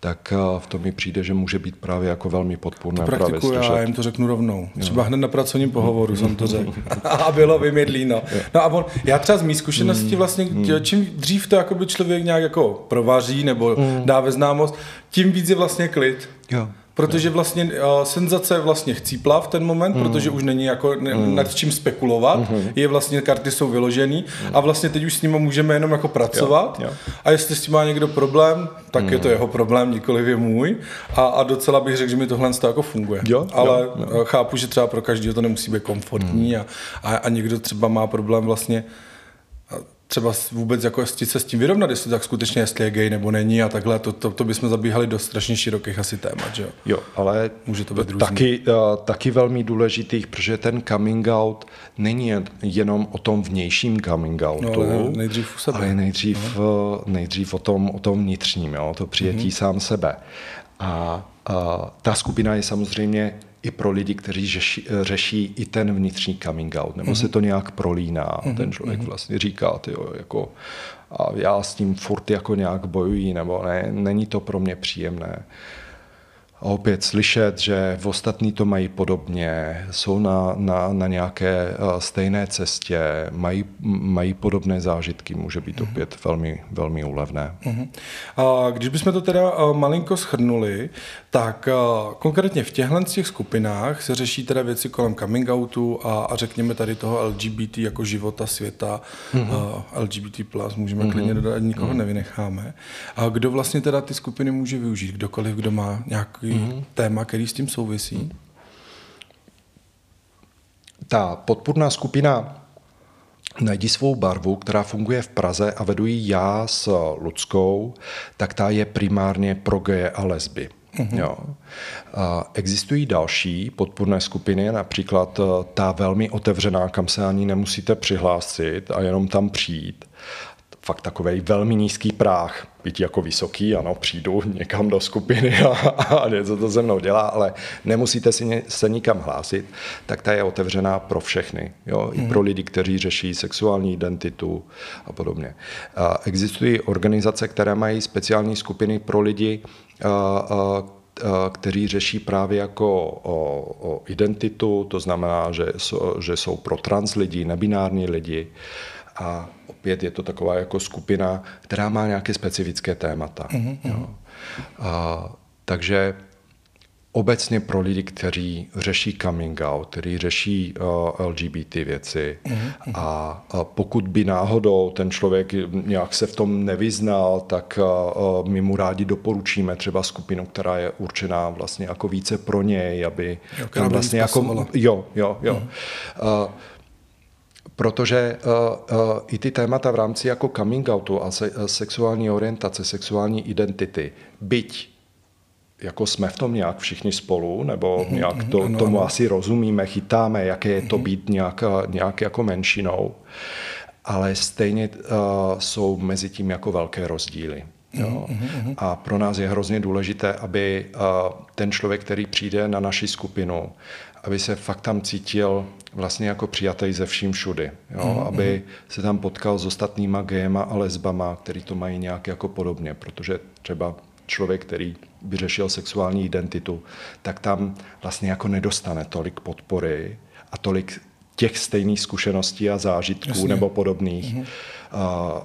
[SPEAKER 1] tak eh, v tom mi přijde, že může být právě jako velmi podpůrné.
[SPEAKER 2] To praktikuju, já jim to řeknu rovnou. Třeba hned na pracovním pohovoru jsem to řekl. (laughs) a bylo vymydlý, no. No a on, já třeba z mý zkušenosti hmm. vlastně, hmm. čím dřív to jakoby člověk nějak jako provaří nebo hmm. dá ve známost, tím víc je vlastně klid. Jo. Protože vlastně uh, senzace je vlastně chcípla v ten moment, mm. protože už není jako ne, mm. nad čím spekulovat, mm. je vlastně karty jsou vyložený mm. a vlastně teď už s nimi můžeme jenom jako pracovat jo, jo. a jestli s tím má někdo problém, tak mm. je to jeho problém, nikoliv je můj a, a docela bych řekl, že mi tohle jako funguje. Jo, Ale jo, jo. chápu, že třeba pro každého to nemusí být komfortní mm. a, a, a někdo třeba má problém vlastně třeba vůbec jako se s tím vyrovnat, jestli tak skutečně, jestli je gay nebo není a takhle, to, to, to bychom zabíhali do strašně širokých asi témat, že jo?
[SPEAKER 1] Jo, ale Může to být taky, uh, taky velmi důležitých, protože ten coming out není jenom o tom vnějším coming outu, no, ale
[SPEAKER 2] nejdřív u sebe.
[SPEAKER 1] Ale nejdřív, no. nejdřív o, tom, o tom vnitřním, jo? to přijetí mm-hmm. sám sebe. A a ta skupina je samozřejmě i pro lidi, kteří řeší, řeší i ten vnitřní coming out, nebo mm-hmm. se to nějak prolíná. Mm-hmm. Ten člověk mhm. vlastně říká, tyjo, jako, a já s tím furt jako nějak bojuji, nebo ne, není to pro mě příjemné a opět slyšet, že v ostatní to mají podobně, jsou na, na, na nějaké eh, stejné cestě, mají, mají podobné zážitky, může být mm-hmm. opět velmi, velmi úlevné.
[SPEAKER 2] Mm-hmm. A když bychom to teda eh, malinko schrnuli, tak eh, konkrétně v těchto těch skupinách se řeší teda věci kolem coming outu a, a řekněme tady toho LGBT jako života světa, mm-hmm. LGBT+, můžeme mm-hmm. klidně dodat, nikoho mm-hmm. nevynecháme. A kdo vlastně teda ty skupiny může využít? Kdokoliv, kdo má nějaký nějaký mm-hmm. téma, který s tím souvisí?
[SPEAKER 1] Ta podpůrná skupina Najdi svou barvu, která funguje v Praze a vedu ji já s Ludskou, tak ta je primárně pro geje a lesby. Mm-hmm. Jo. A existují další podpůrné skupiny, například eh, ta velmi otevřená, kam se ani nemusíte přihlásit a jenom tam přijít fakt takový velmi nízký práh, být jako vysoký, ano, přijdu někam do skupiny (laughs) a, a něco to se mnou dělá, ale nemusíte si se nikam hlásit, tak ta je otevřená pro všechny, jo, hmm. i pro lidi, kteří řeší sexuální identitu a podobně. A existují organizace, které mají speciální skupiny pro lidi, kteří řeší právě jako o, o identitu, to znamená, že, že jsou pro trans lidi, nebinární lidi, a opět je to taková jako skupina, která má nějaké specifické témata. Mm-hmm. Jo. A, takže obecně pro lidi, kteří řeší coming out, kteří řeší uh, LGBT věci mm-hmm. a, a pokud by náhodou ten člověk nějak se v tom nevyznal, tak uh, my mu rádi doporučíme třeba skupinu, která je určená vlastně jako více pro něj, aby
[SPEAKER 2] jo, tam vlastně jako...
[SPEAKER 1] Jo, jo, jo. Mm-hmm. Uh, protože uh, uh, i ty témata v rámci jako coming outu a se, uh, sexuální orientace, sexuální identity, byť jako jsme v tom nějak všichni spolu, nebo mm-hmm, nějak to, ano, tomu ano. asi rozumíme, chytáme, jaké je to mm-hmm. být nějak, nějak jako menšinou, ale stejně uh, jsou mezi tím jako velké rozdíly. Jo. A pro nás je hrozně důležité, aby uh, ten člověk, který přijde na naši skupinu, aby se fakt tam cítil vlastně jako přijatý ze vším všudy. Jo? Mm-hmm. Aby se tam potkal s ostatníma gejema a lesbama, který to mají nějak jako podobně, protože třeba člověk, který by řešil sexuální identitu, tak tam vlastně jako nedostane tolik podpory a tolik těch stejných zkušeností a zážitků Jasně. nebo podobných, mm-hmm.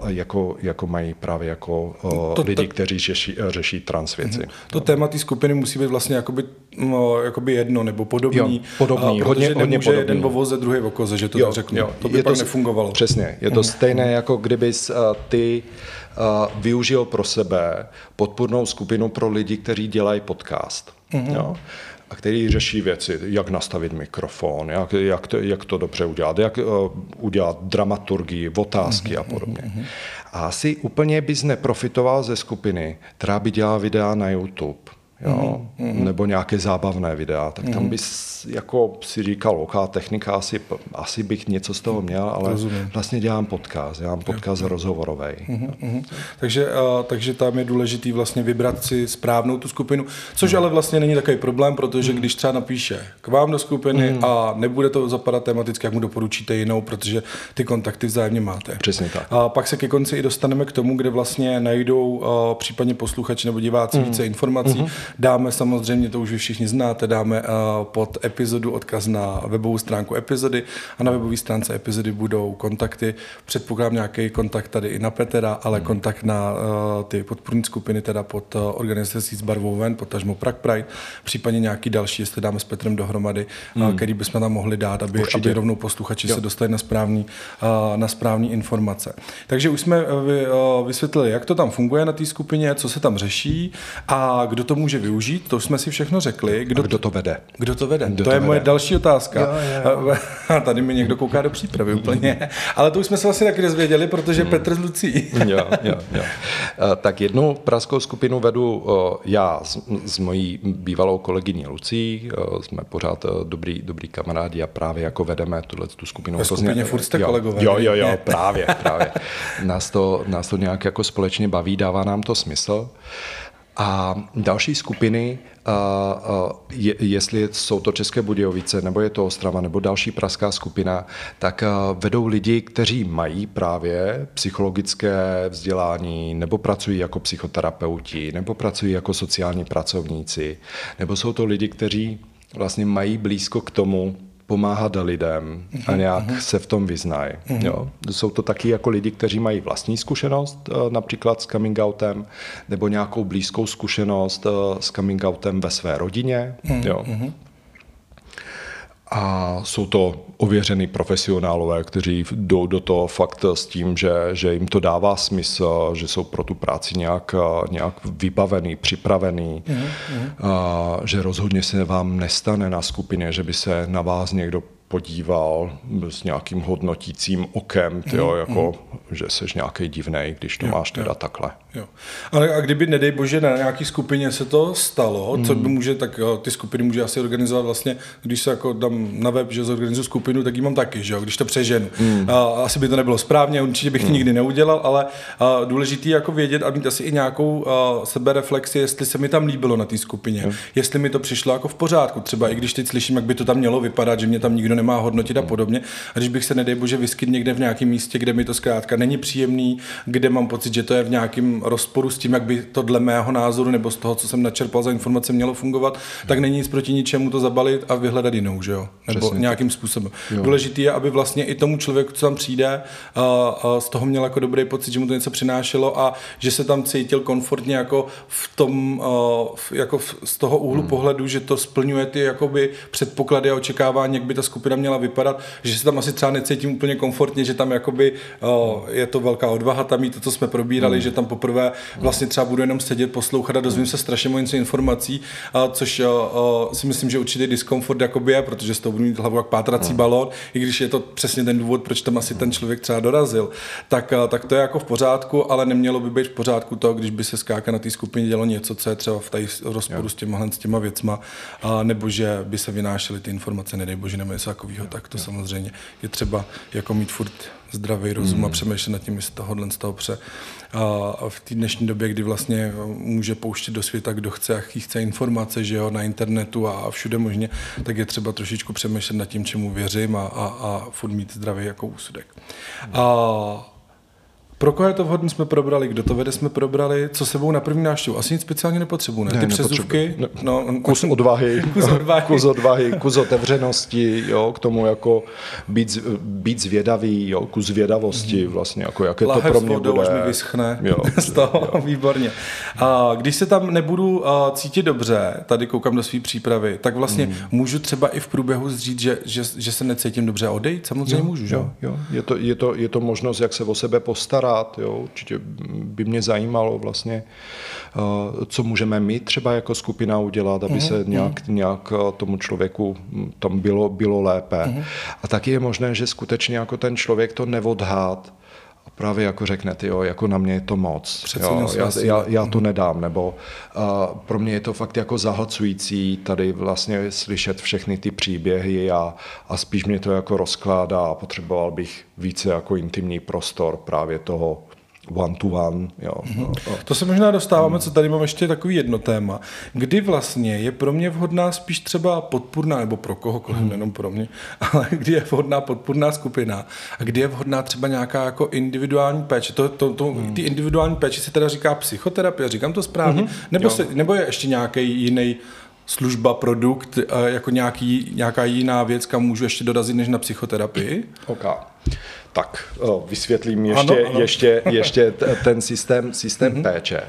[SPEAKER 1] uh, jako, jako mají právě jako uh, to, lidi, to, kteří řeší, řeší trans věci. Mm-hmm.
[SPEAKER 2] To no. téma té skupiny musí být vlastně jakoby, no, jakoby jedno nebo podobný. Jo,
[SPEAKER 1] podobný,
[SPEAKER 2] a, hodně, hodně podobný. jeden o voze, druhý o koze, že to jo, tak řeknu. Jo, to by je pak to, nefungovalo.
[SPEAKER 1] Přesně, je to mm-hmm. stejné, jako kdybys uh, ty uh, využil pro sebe podpůrnou skupinu pro lidi, kteří dělají podcast. Mm-hmm. Jo? a který řeší věci, jak nastavit mikrofon, jak, jak, to, jak to dobře udělat, jak uh, udělat dramaturgii, otázky mm-hmm. a podobně. Mm-hmm. A asi úplně bys neprofitoval ze skupiny, která by dělala videa na YouTube jo, mm-hmm. nebo nějaké zábavné videa, tak tam mm-hmm. bys jako si říkal, OK, technika, asi, asi bych něco z toho měl, ale Rozumím. vlastně dělám podcast, dělám podcast rozhovorový. Mm-hmm.
[SPEAKER 2] Takže, uh, takže tam je důležitý vlastně vybrat si správnou tu skupinu, což mm. ale vlastně není takový problém, protože mm. když třeba napíše k vám do skupiny mm. a nebude to zapadat tematicky, jak mu doporučíte jinou, protože ty kontakty vzájemně máte.
[SPEAKER 1] Přesně tak.
[SPEAKER 2] A pak se ke konci i dostaneme k tomu, kde vlastně najdou uh, případně posluchači nebo diváci mm. více informací, mm Dáme samozřejmě, to už vy všichni znáte, dáme uh, pod epizodu odkaz na webovou stránku epizody a na webové stránce epizody budou kontakty. Předpokládám nějaký kontakt tady i na Petera, ale hmm. kontakt na uh, ty podpůrní skupiny, teda pod uh, organizací s barvou ven, tažmo Prague Pride, případně nějaký další, jestli dáme s Petrem dohromady, hmm. který bychom tam mohli dát, aby, aby rovnou posluchači jo. se dostali na správný, na správný informace. Takže už jsme vy, vysvětlili, jak to tam funguje na té skupině, co se tam řeší a kdo to může využít, to jsme si všechno řekli.
[SPEAKER 1] Kdo, a kdo to vede?
[SPEAKER 2] Kdo to vede? Kdo to, to je vede? moje další otázka. Jo, jo. A (laughs) tady mi někdo kouká do přípravy úplně. (laughs) Ale to už jsme se vlastně taky dozvěděli, protože hmm. Petr z Lucí. (laughs)
[SPEAKER 1] jo, jo, jo. Tak jednu pražskou skupinu vedu já s, s mojí bývalou kolegyní Lucí. Jsme pořád dobrý, dobrý kamarádi a právě jako vedeme tuhle tu skupinu.
[SPEAKER 2] Ve skupině furt jste
[SPEAKER 1] jo,
[SPEAKER 2] kolegové.
[SPEAKER 1] Jo, jo, jo, právě, právě. Nás to, nás to nějak jako společně baví, dává nám to smysl. A další skupiny, je, jestli jsou to České Budějovice, nebo je to Ostrava, nebo další pražská skupina, tak vedou lidi, kteří mají právě psychologické vzdělání, nebo pracují jako psychoterapeuti, nebo pracují jako sociální pracovníci, nebo jsou to lidi, kteří vlastně mají blízko k tomu, pomáhat lidem a mhm, nějak uh-huh. se v tom vyznají. Uh-huh. Jo. Jsou to taky jako lidi, kteří mají vlastní zkušenost, eh, například s coming outem, nebo nějakou blízkou zkušenost eh, s coming outem ve své rodině. Uh-huh. Jo. A jsou to ověřený profesionálové, kteří jdou do toho fakt s tím, že, že jim to dává smysl, že jsou pro tu práci nějak, nějak vybavený, připravený, mm-hmm. a, že rozhodně se vám nestane na skupině, že by se na vás někdo podíval s nějakým hodnotícím okem, tyjo, mm, jako, mm. že jsi nějaký divný, když to jo, máš teda jo. takhle.
[SPEAKER 2] Jo. Ale a kdyby, nedej bože, na nějaké skupině se to stalo, mm. co by může, tak jo, ty skupiny může asi organizovat vlastně, když se jako dám na web, že zorganizuju skupinu, tak ji mám taky, že jo, když to přeženu. Mm. A, asi by to nebylo správně, určitě bych to mm. nikdy neudělal, ale a, důležitý je jako vědět a mít asi i nějakou a, sebereflexi, jestli se mi tam líbilo na té skupině, mm. jestli mi to přišlo jako v pořádku, třeba i když teď slyším, jak by to tam mělo vypadat, že mě tam nikdo nemá hodnotit a podobně. A když bych se, nedej bože, vyskyt někde v nějakém místě, kde mi to zkrátka není příjemný, kde mám pocit, že to je v nějakém rozporu s tím, jak by to dle mého názoru nebo z toho, co jsem načerpal za informace, mělo fungovat, tak není nic proti ničemu to zabalit a vyhledat jinou, že jo? Nebo Přesně. nějakým způsobem. Jo. Důležité je, aby vlastně i tomu člověku, co tam přijde, a, a z toho měl jako dobrý pocit, že mu to něco přinášelo a že se tam cítil komfortně jako v tom, a, jako v, z toho úhlu hmm. pohledu, že to splňuje ty jakoby předpoklady a očekávání, jak by ta skupina měla vypadat, že se tam asi třeba necítím úplně komfortně, že tam jakoby o, je to velká odvaha tam mít to, co jsme probírali, mm. že tam poprvé vlastně třeba budu jenom sedět, poslouchat a dozvím se strašně moc informací, a, což o, o, si myslím, že určitý diskomfort jakoby je, protože z toho budu mít hlavu jak pátrací mm. balón, i když je to přesně ten důvod, proč tam asi ten člověk třeba dorazil, tak, a, tak to je jako v pořádku, ale nemělo by být v pořádku to, když by se skáka na té skupině dělo něco, co je třeba v tady rozporu s těma, s těma věcma, a, nebo že by se vynášely ty informace, nedej bože, nebo něco takového. Tak to samozřejmě je třeba jako mít furt zdravý rozum mm. a přemýšlet nad tím, jestli tohohle z toho pře. A v té dnešní době, kdy vlastně může pouštět do světa, kdo chce, jaký chce informace, že jo, na internetu a všude možně, tak je třeba trošičku přemýšlet nad tím, čemu věřím a, a, a furt mít zdravý jako úsudek. Mm. A pro koho je to vhodné, jsme probrali, kdo to vede, jsme probrali, co sebou na první návštěvu. Asi nic speciálně nepotřebuji, ne? Ty ne, přezůvky.
[SPEAKER 1] Ne, no, kus odvahy, (laughs) kus odvahy, kus, odvahy, kus otevřenosti, jo, k tomu jako být, být zvědavý, jo, kus zvědavosti mm. vlastně, jako jak je Lahev to pro mě vodou, bude.
[SPEAKER 2] mi vyschne jo, (laughs) z toho, jo. výborně. A když se tam nebudu cítit dobře, tady koukám do své přípravy, tak vlastně mm. můžu třeba i v průběhu zřít, že, že, že se necítím dobře a odejít? Samozřejmě jo, můžu?
[SPEAKER 1] Jo, jo. Je, to, je, to, je to možnost, jak se o sebe postarat, rád. Jo. Určitě by mě zajímalo vlastně, eh, co můžeme my třeba jako skupina udělat, aby se mhm, nějak, mhm. nějak eh, tomu člověku hm, tam bylo, bylo lépe. Mhm. A taky je možné, že skutečně jako ten člověk to neodhád, právě jako řeknete, jo, jako na mě je to moc. Jo, já, já, já to nedám, nebo uh, pro mě je to fakt jako zahlcující tady vlastně slyšet všechny ty příběhy a, a spíš mě to jako rozkládá a potřeboval bych více jako intimní prostor právě toho one to one. Jo. Mm-hmm.
[SPEAKER 2] To se možná dostáváme, co tady mám ještě takový jedno téma. Kdy vlastně je pro mě vhodná spíš třeba podpůrná, nebo pro kohokoliv, mm. jenom pro mě, (laughs) ale kdy je vhodná podpůrná skupina a kdy je vhodná třeba nějaká jako individuální péče. To, to, to, mm. Ty individuální péče se teda říká psychoterapie, říkám to správně? Mm-hmm. Nebo, se, nebo je ještě nějaký jiný služba, produkt, jako nějaký, nějaká jiná věc, kam můžu ještě dorazit než na psychoterapii?
[SPEAKER 1] Okay. Tak vysvětlím ještě, ano, ano. ještě, ještě ten systém, systém mm-hmm. péče.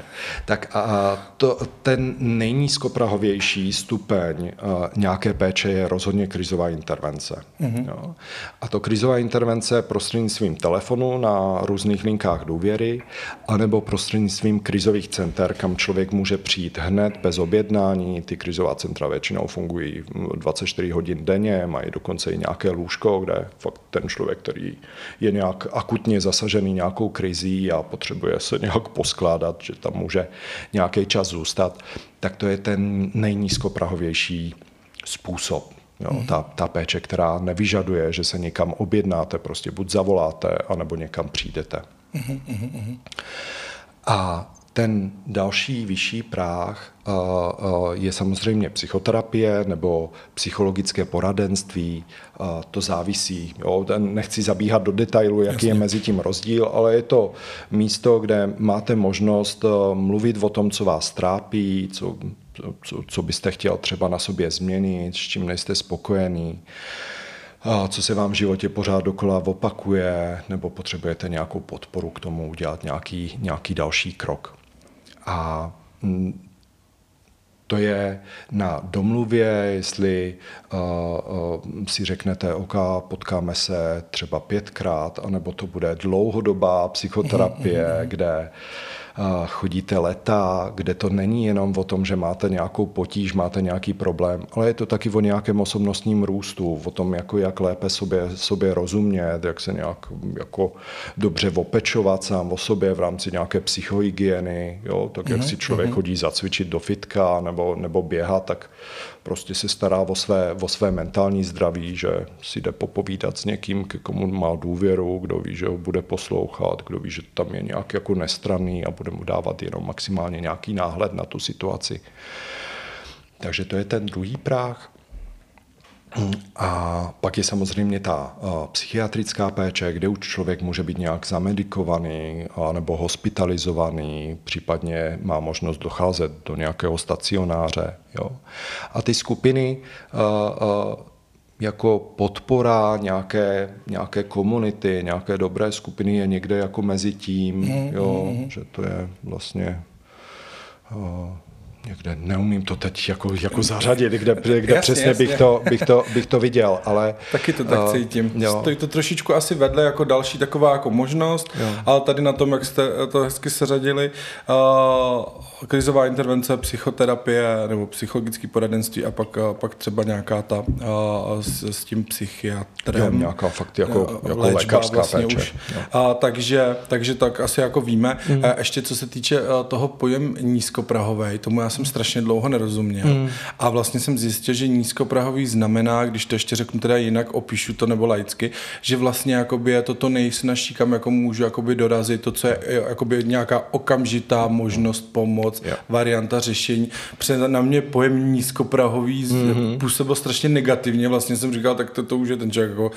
[SPEAKER 1] Tak a to, ten nejnízkoprahovější stupeň nějaké péče je rozhodně krizová intervence. Mm-hmm. Jo. A to krizová intervence prostřednictvím telefonu na různých linkách důvěry, anebo prostřednictvím krizových center, kam člověk může přijít hned bez objednání. Ty krizová centra většinou fungují 24 hodin denně, mají dokonce i nějaké lůžko, kde fakt ten člověk, který je nějak akutně zasažený nějakou krizí a potřebuje se nějak poskládat, že tam může nějaký čas zůstat, tak to je ten nejnízkoprahovější způsob. Jo, mm. ta, ta péče, která nevyžaduje, že se někam objednáte, prostě buď zavoláte, anebo někam přijdete. Mm, mm, mm. A ten další vyšší práh uh, uh, je samozřejmě psychoterapie nebo psychologické poradenství. Uh, to závisí. Jo? Nechci zabíhat do detailu, jaký Jasně. je mezi tím rozdíl, ale je to místo, kde máte možnost mluvit o tom, co vás trápí, co, co, co byste chtěl třeba na sobě změnit, s čím nejste spokojený co se vám v životě pořád dokola opakuje, nebo potřebujete nějakou podporu k tomu udělat nějaký, nějaký další krok. A mm, to je na domluvě, jestli uh, uh, si řeknete, OK, potkáme se třeba pětkrát, anebo to bude dlouhodobá psychoterapie, (laughs) kde chodíte leta, kde to není jenom o tom, že máte nějakou potíž, máte nějaký problém, ale je to taky o nějakém osobnostním růstu, o tom, jako jak lépe sobě, sobě rozumět, jak se nějak jako dobře opečovat sám o sobě v rámci nějaké psychohygieny, jo? tak jak mm-hmm. si člověk mm-hmm. chodí zacvičit do fitka nebo, nebo běhat, tak prostě se stará o své, o své mentální zdraví, že si jde popovídat s někým, ke komu má důvěru, kdo ví, že ho bude poslouchat, kdo ví, že tam je nějak jako nestranný a bude mu dávat jenom maximálně nějaký náhled na tu situaci. Takže to je ten druhý práh. A pak je samozřejmě ta psychiatrická péče, kde už člověk může být nějak zamedikovaný nebo hospitalizovaný, případně má možnost docházet do nějakého stacionáře. Jo. A ty skupiny jako podpora nějaké, nějaké komunity, nějaké dobré skupiny je někde jako mezi tím, mm, jo, že to je vlastně někde, neumím to teď jako, jako zařadit, kde, kde jasně, přesně jasně. Bych, to, bych, to, bych to viděl, ale...
[SPEAKER 2] Taky to tak uh, cítím. Jo. Stojí to trošičku asi vedle jako další taková jako možnost, jo. ale tady na tom, jak jste to hezky seřadili, uh, krizová intervence, psychoterapie nebo psychologické poradenství a pak, uh, pak třeba nějaká ta uh, s, s tím psychiatrem. Jo,
[SPEAKER 1] nějaká fakt jako, uh, jako lékařská vlastně péče. Už.
[SPEAKER 2] Uh, takže, takže tak asi jako víme. Mm. Uh, ještě co se týče uh, toho pojem nízkoprahovej, tomu já jsem strašně dlouho nerozuměl. Mm. A vlastně jsem zjistil, že nízkoprahový znamená, když to ještě řeknu teda jinak, opíšu to nebo laicky, že vlastně jakoby je to to nejsnažší, kam jako můžu jakoby dorazit, to, co je jakoby nějaká okamžitá možnost pomoc, yeah. varianta řešení. Protože na mě pojem nízkoprahový mm-hmm. působil strašně negativně. Vlastně jsem říkal, tak to, to už je ten člověk jako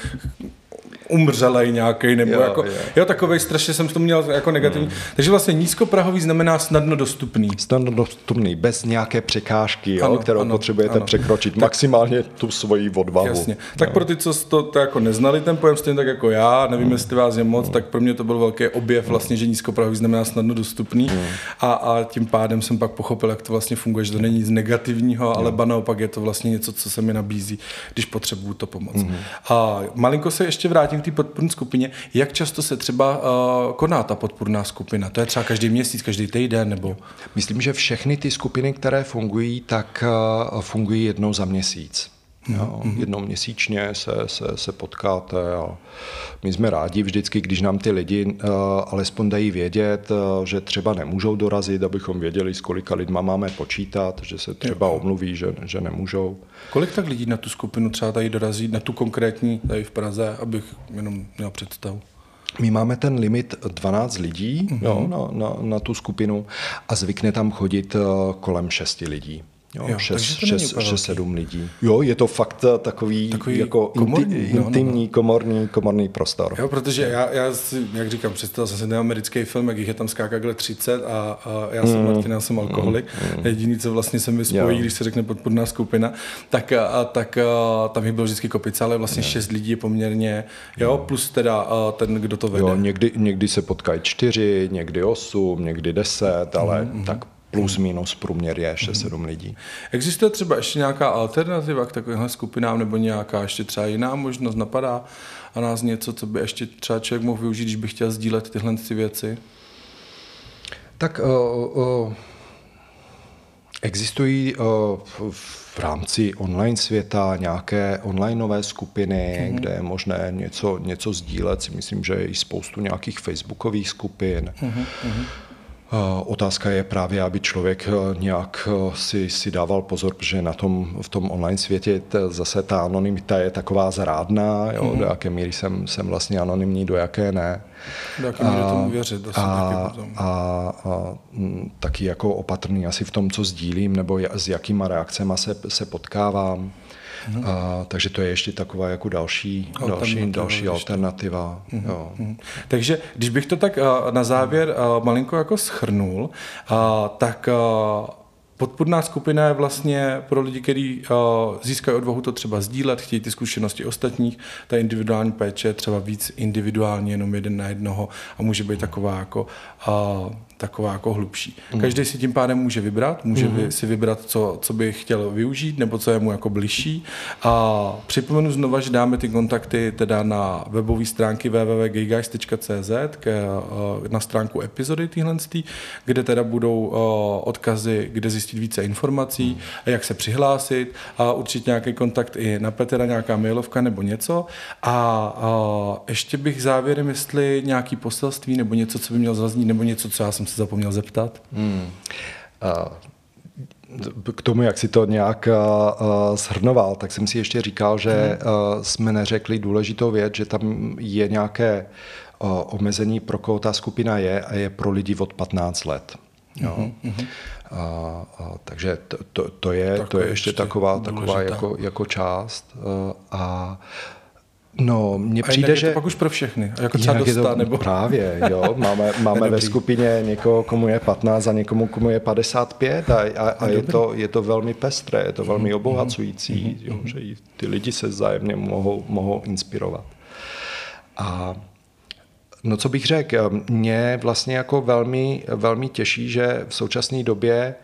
[SPEAKER 2] umřelej nějaký, nebo jo, jako, jo. jo takovej strašně jsem to měl jako negativní. Hmm. Takže vlastně nízkoprahový znamená snadno dostupný.
[SPEAKER 1] Snadno dostupný, bez nějaké překážky, ano, jo, kterou ano, potřebujete ano. překročit, tak, maximálně tu svoji odvahu. Jasně.
[SPEAKER 2] Tak jo. pro ty, co to, to jako neznali ten pojem stejně tak jako já, nevím, hmm. jestli vás je moc, hmm. tak pro mě to byl velký objev hmm. vlastně, že nízkoprahový znamená snadno dostupný hmm. a, a tím pádem jsem pak pochopil, jak to vlastně funguje, že to není nic negativního, ale ba naopak je to vlastně něco, co se mi nabízí, když potřebuju to pomoc. Hmm. A malinko se ještě vrátím vrátím k té podpůrné skupině, jak často se třeba uh, koná ta podpůrná skupina? To je třeba každý měsíc, každý týden? nebo?
[SPEAKER 1] Myslím, že všechny ty skupiny, které fungují, tak uh, fungují jednou za měsíc. Jo, mm-hmm. Jednou měsíčně se, se, se potkáte a my jsme rádi vždycky, když nám ty lidi uh, alespoň dají vědět, uh, že třeba nemůžou dorazit, abychom věděli, s kolika lidma máme počítat, že se třeba omluví, že, že nemůžou.
[SPEAKER 2] Kolik tak lidí na tu skupinu třeba tady dorazí, na tu konkrétní tady v Praze, abych jenom měl představu?
[SPEAKER 1] My máme ten limit 12 lidí mm-hmm. jo, na, na, na tu skupinu a zvykne tam chodit uh, kolem 6 lidí. Jo, jo, 6, 6, 6, 7 lidí. Jo, je to fakt eh, takový, takový jako komorní, inti, no, intimní, no, no. Komorní, komorní prostor.
[SPEAKER 2] Jo, protože já, já si, jak říkám, představil jsem si ten americký film, jak jich je tam skákakle 30 a, a já jsem mm. Martin, já jsem alkoholik. Mm. Jediný, co vlastně se mi spojí, jo. když se řekne podpůrná skupina, tak, a, tak a, tam jich bylo vždycky kopice, ale vlastně jo. 6 lidí je poměrně, jo, plus teda a, ten, kdo to vede. Jo,
[SPEAKER 1] někdy, někdy se potkají 4, někdy 8, někdy 10, ale mm. tak plus minus průměr je 6-7 lidí.
[SPEAKER 2] Existuje třeba ještě nějaká alternativa k takovým skupinám nebo nějaká ještě třeba jiná možnost napadá a nás něco, co by ještě třeba člověk mohl využít, když by chtěl sdílet tyhle ty věci?
[SPEAKER 1] Tak uh, uh, existují uh, v rámci online světa nějaké onlineové skupiny, mm-hmm. kde je možné něco, něco sdílet. Si myslím, že je i spoustu nějakých facebookových skupin. Mm-hmm. Otázka je právě, aby člověk eh, nějak eh, si, si dával pozor, protože na tom, v tom online světě zase ta anonymita je taková zrádná, jo, mm. do jaké míry jsem, jsem vlastně anonymní, do jaké ne.
[SPEAKER 2] Do jaké míry tomu věřit.
[SPEAKER 1] A, a, a, a taky jako opatrný asi v tom, co sdílím, nebo s jakýma reakcemi se, se potkávám. Mm-hmm. A, takže to je ještě taková jako další, další, další alternativa. Mm-hmm. Jo. Mm-hmm.
[SPEAKER 2] Takže když bych to tak na závěr malinko jako schrnul, tak Podpůrná skupina je vlastně pro lidi, kteří uh, získají odvahu to třeba sdílet, chtějí ty zkušenosti ostatních. Ta individuální péče je třeba víc individuálně, jenom jeden na jednoho a může být taková jako uh, taková jako hlubší. Mm. Každý si tím pádem může vybrat, může mm. si vybrat, co, co by chtěl využít, nebo co je mu jako bližší. A připomenu znova, že dáme ty kontakty teda na webové stránky www.gayguys.cz eh, na stránku epizody týhle, kde teda budou eh, odkazy, kde zjistit více informací, mm. jak se přihlásit a určitě nějaký kontakt i na Petra, nějaká mailovka nebo něco. A, a ještě bych závěrem, jestli nějaký poselství nebo něco, co by měl zaznít, nebo něco, co já jsem se zapomněl zeptat. Hmm.
[SPEAKER 1] Uh k tomu, jak si to nějak uh, shrnoval, tak jsem si ještě říkal, že uh, jsme neřekli důležitou věc, že tam je nějaké uh, omezení, pro koho ta skupina je a je pro lidi od 15 let. Jo. Uh-huh. A, a, takže to, to, to, je, to je ještě taková, taková jako, jako část. A No, mně přijde,
[SPEAKER 2] je
[SPEAKER 1] že...
[SPEAKER 2] to pak už pro všechny, jako třeba dostat, to, nebo...
[SPEAKER 1] Právě, jo, (laughs) máme, máme ve skupině někoho, komu je 15 a někomu, komu je 55 a, a, a je, to, je to velmi pestré, je to velmi mhm, obohacující, mm-hmm. jo, že ty lidi se vzájemně mohou, mohou inspirovat. A no co bych řekl, mě vlastně jako velmi, velmi těší, že v současné době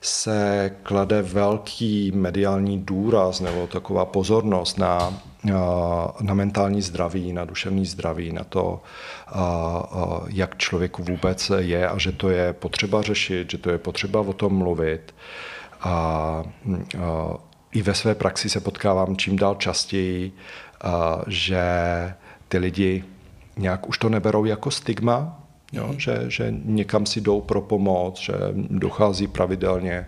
[SPEAKER 1] se klade velký mediální důraz nebo taková pozornost na na mentální zdraví, na duševní zdraví, na to, jak člověku vůbec je a že to je potřeba řešit, že to je potřeba o tom mluvit. A, i ve své praxi se potkávám čím dál častěji, že ty lidi nějak už to neberou jako stigma, jo, mm. že, že někam si jdou pro pomoc, že dochází pravidelně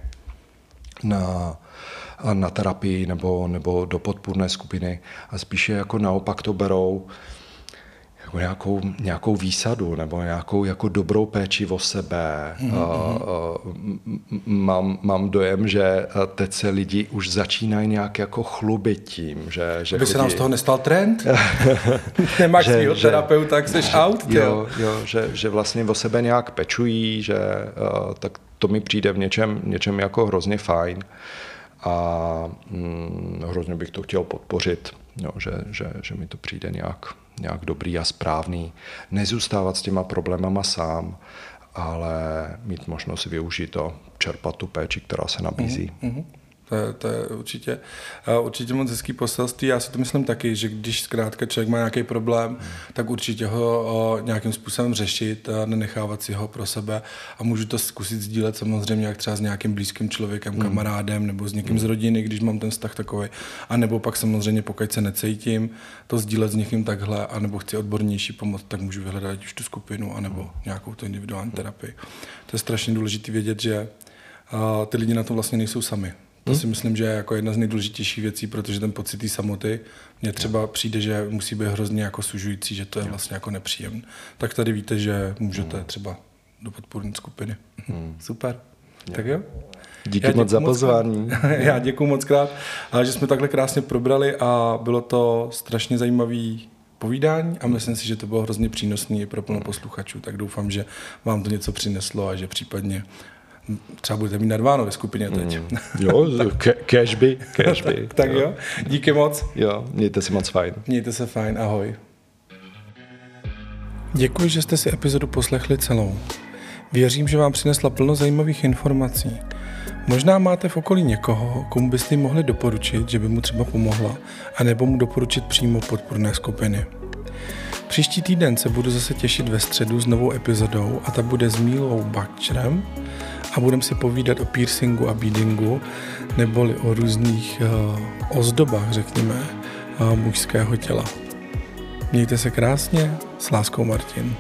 [SPEAKER 1] na na terapii nebo, nebo do podpůrné skupiny a spíše jako naopak to berou jako nějakou, nějakou výsadu nebo nějakou jako dobrou péči o sebe. Mm-hmm. Mám, mám dojem, že teď se lidi už začínají nějak jako chlubit tím, že, že
[SPEAKER 2] By chodí... se nám z toho nestal trend? (laughs) Nemáš svýho terapeuta, tak jsi out?
[SPEAKER 1] Jo, jo že, že vlastně o sebe nějak pečují, že tak to mi přijde v něčem, něčem jako hrozně fajn. A hm, hrozně bych to chtěl podpořit, jo, že, že, že mi to přijde nějak, nějak dobrý a správný. Nezůstávat s těma problémama sám, ale mít možnost využít to, čerpat tu péči, která se nabízí. Mm-hmm.
[SPEAKER 2] To je, to je určitě, určitě moc hezký poselství. Já si to myslím taky, že když zkrátka člověk má nějaký problém, tak určitě ho nějakým způsobem řešit nenechávat si ho pro sebe. A můžu to zkusit sdílet samozřejmě jak třeba s nějakým blízkým člověkem, hmm. kamarádem nebo s někým z rodiny, když mám ten vztah takový. A nebo pak samozřejmě, pokud se necítím, to sdílet s někým takhle, anebo chci odbornější pomoc, tak můžu vyhledat už tu skupinu, anebo hmm. nějakou tu individuální terapii. To je strašně důležité vědět, že ty lidi na to vlastně nejsou sami. To hmm. si myslím, že je jako jedna z nejdůležitějších věcí, protože ten pocit té samoty mně třeba přijde, že musí být hrozně jako sužující, že to je vlastně jako nepříjemné. Tak tady víte, že můžete hmm. třeba do podpůrné skupiny. Hmm. (laughs) Super. Tak jo.
[SPEAKER 1] Díky moc za pozvání.
[SPEAKER 2] Já děkuji moc krát, (laughs) že jsme takhle krásně probrali a bylo to strašně zajímavý povídání a myslím si, že to bylo hrozně přínosné pro plno posluchačů, tak doufám, že vám to něco přineslo a že případně třeba budete mít nadváno ve skupině teď. Mm, (laughs)
[SPEAKER 1] jo, cashby, cashby. (laughs)
[SPEAKER 2] tak jo. jo, díky moc.
[SPEAKER 1] Jo, mějte se moc fajn.
[SPEAKER 2] Mějte se fajn, ahoj. Děkuji, že jste si epizodu poslechli celou. Věřím, že vám přinesla plno zajímavých informací. Možná máte v okolí někoho, komu byste mohli doporučit, že by mu třeba pomohla, anebo mu doporučit přímo podporné skupiny. Příští týden se budu zase těšit ve středu s novou epizodou a ta bude s Mílou Bakčerem a budeme si povídat o piercingu a beadingu, neboli o různých uh, ozdobách, řekněme, uh, mužského těla. Mějte se krásně, s láskou Martin.